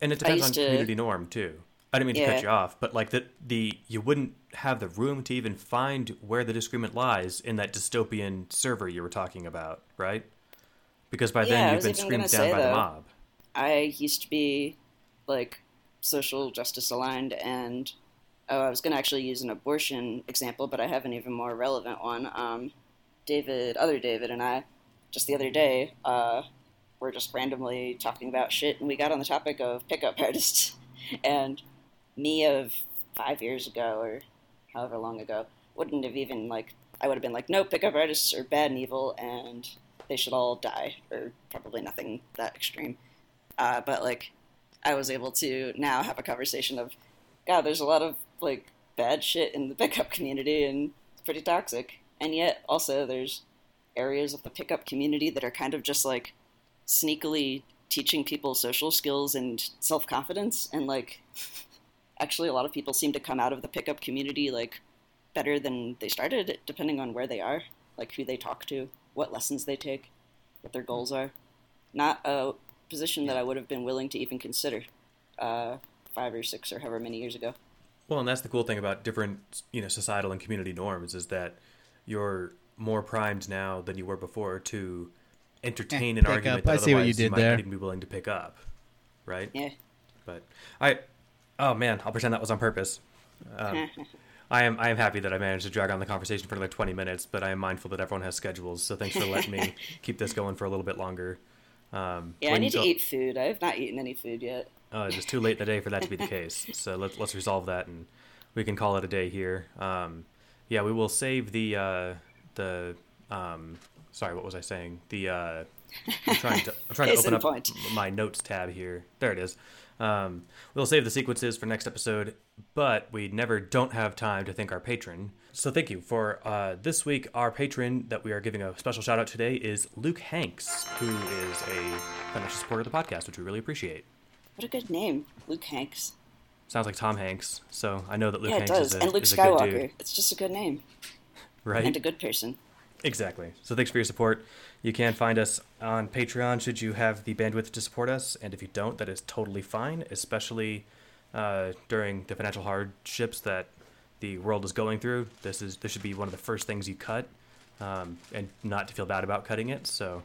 And it depends on to- community norm too. I didn't mean to cut you off, but like the the you wouldn't have the room to even find where the disagreement lies in that dystopian server you were talking about, right? Because by Yeah, then you've been screamed down say, by the mob. I used to be like social justice aligned, and oh, I was going to actually use an abortion example, but I have an even more relevant one. Um, David, other David, and I, just the other day, uh, were just randomly talking about shit, and we got on the topic of pickup artists. and me of five years ago, or however long ago, wouldn't have even like I would have been like, no, pickup artists are bad and evil, and they should all die, or probably nothing that extreme. Uh, but like, I was able to now have a conversation of, God, there's a lot of like bad shit in the pickup community, and it's pretty toxic. And yet, also, there's areas of the pickup community that are kind of just like sneakily teaching people social skills and self confidence, and like, actually, a lot of people seem to come out of the pickup community like better than they started, depending on where they are, like who they talk to, what lessons they take, what their goals are. Not a position that I would have been willing to even consider uh, five or six or however many years ago. Well, and that's the cool thing about different, you know, societal and community norms is that you're more primed now than you were before to entertain an pick argument up. that I see what you otherwise did might there. not even be willing to pick up, right? Yeah. But I, oh man, I'll pretend that was on purpose. Um, I am I am happy that I managed to drag on the conversation for another twenty minutes, but I am mindful that everyone has schedules, so thanks for letting me keep this going for a little bit longer. Um, Yeah, I need to eat food. I have not eaten any food yet. Uh, it's too late in the day for that to be the case. So let's let's resolve that, and we can call it a day here. Um, yeah, we will save the uh, the um, sorry, what was I saying? The uh, I'm trying to I'm trying to open up point. my notes tab here. There it is. Um, we'll save the sequences for next episode, but we never don't have time to thank our patron. So thank you for uh, this week. Our patron that we are giving a special shout out today is Luke Hanks, who is a financial supporter of the podcast, which we really appreciate. What a good name, Luke Hanks. Sounds like Tom Hanks, so I know that Luke yeah, Hanks does. is a, and Luke is a good Skywalker. dude, It's just a good name right? and a good person. Exactly. So thanks for your support. You can find us on Patreon should you have the bandwidth to support us, and if you don't, that is totally fine, especially uh, during the financial hardships that the world is going through. This is this should be one of the first things you cut, um, and not to feel bad about cutting it. So,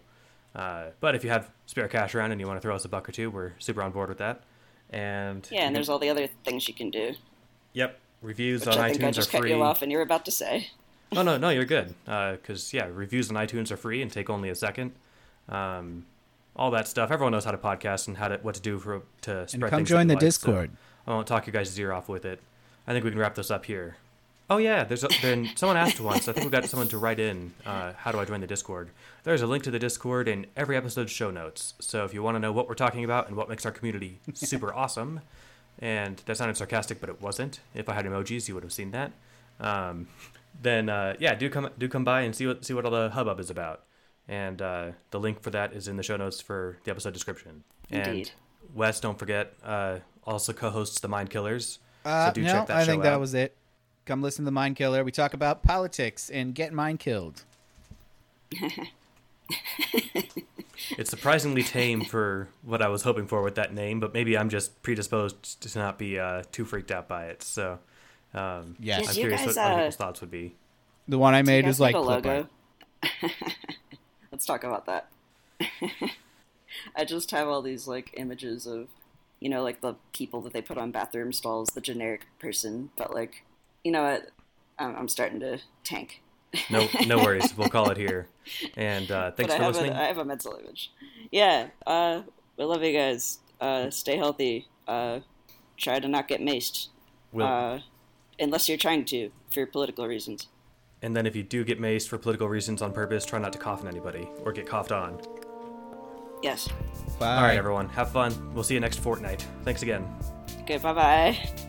uh, but if you have spare cash around and you want to throw us a buck or two, we're super on board with that. And Yeah, and there's all the other things you can do, yep reviews which on I think I just are cut free. you off and you were about to say. Oh no, no, you're good. Because yeah, reviews on iTunes are free and take only a second. Um, all that stuff. Everyone knows how to podcast and how to what to do for to And spread come things join that the you like, so Discord. I won't talk you guys' ear off with it. I think we can wrap this up here. Oh yeah, there's a, then someone asked once. I think we got someone to write in. Uh, how do I join the Discord? There's a link to the Discord in every episode's show notes. So if you want to know what we're talking about and what makes our community super awesome, and that sounded sarcastic, but it wasn't. If I had emojis, you would have seen that. Um, then uh, yeah, do come do come by and see what see what all the hubbub is about. And uh, the link for that is in the show notes for the episode description. Indeed. And Wes, don't forget, uh, also co-hosts the Mind Killers. Uh, so do no, check that I show think that was it. Come listen to the Mind Killer. We talk about politics and get mind killed. It's surprisingly tame for what I was hoping for with that name, but maybe I'm just predisposed to not be uh, too freaked out by it. So, um, Yes. I'm curious guys, what other uh, people's thoughts would be. The one I made is like a logo. let's talk about that. I just have all these like images of, you know, like the people that they put on bathroom stalls, the generic person. But like, you know what? I'm, I'm starting to tank. No, no worries. We'll call it here. And uh, thanks but for I have listening. A, I have a mental image. Yeah. Uh, we love you guys. Uh, stay healthy. Uh, try to not get maced. We'll- Uh, unless you're trying to for political reasons. and then if you do get maced for political reasons on purpose, try not to cough on anybody or get coughed on. Yes. Bye. All right, everyone. Have fun. We'll see you next fortnight. Thanks again. Okay. Bye bye.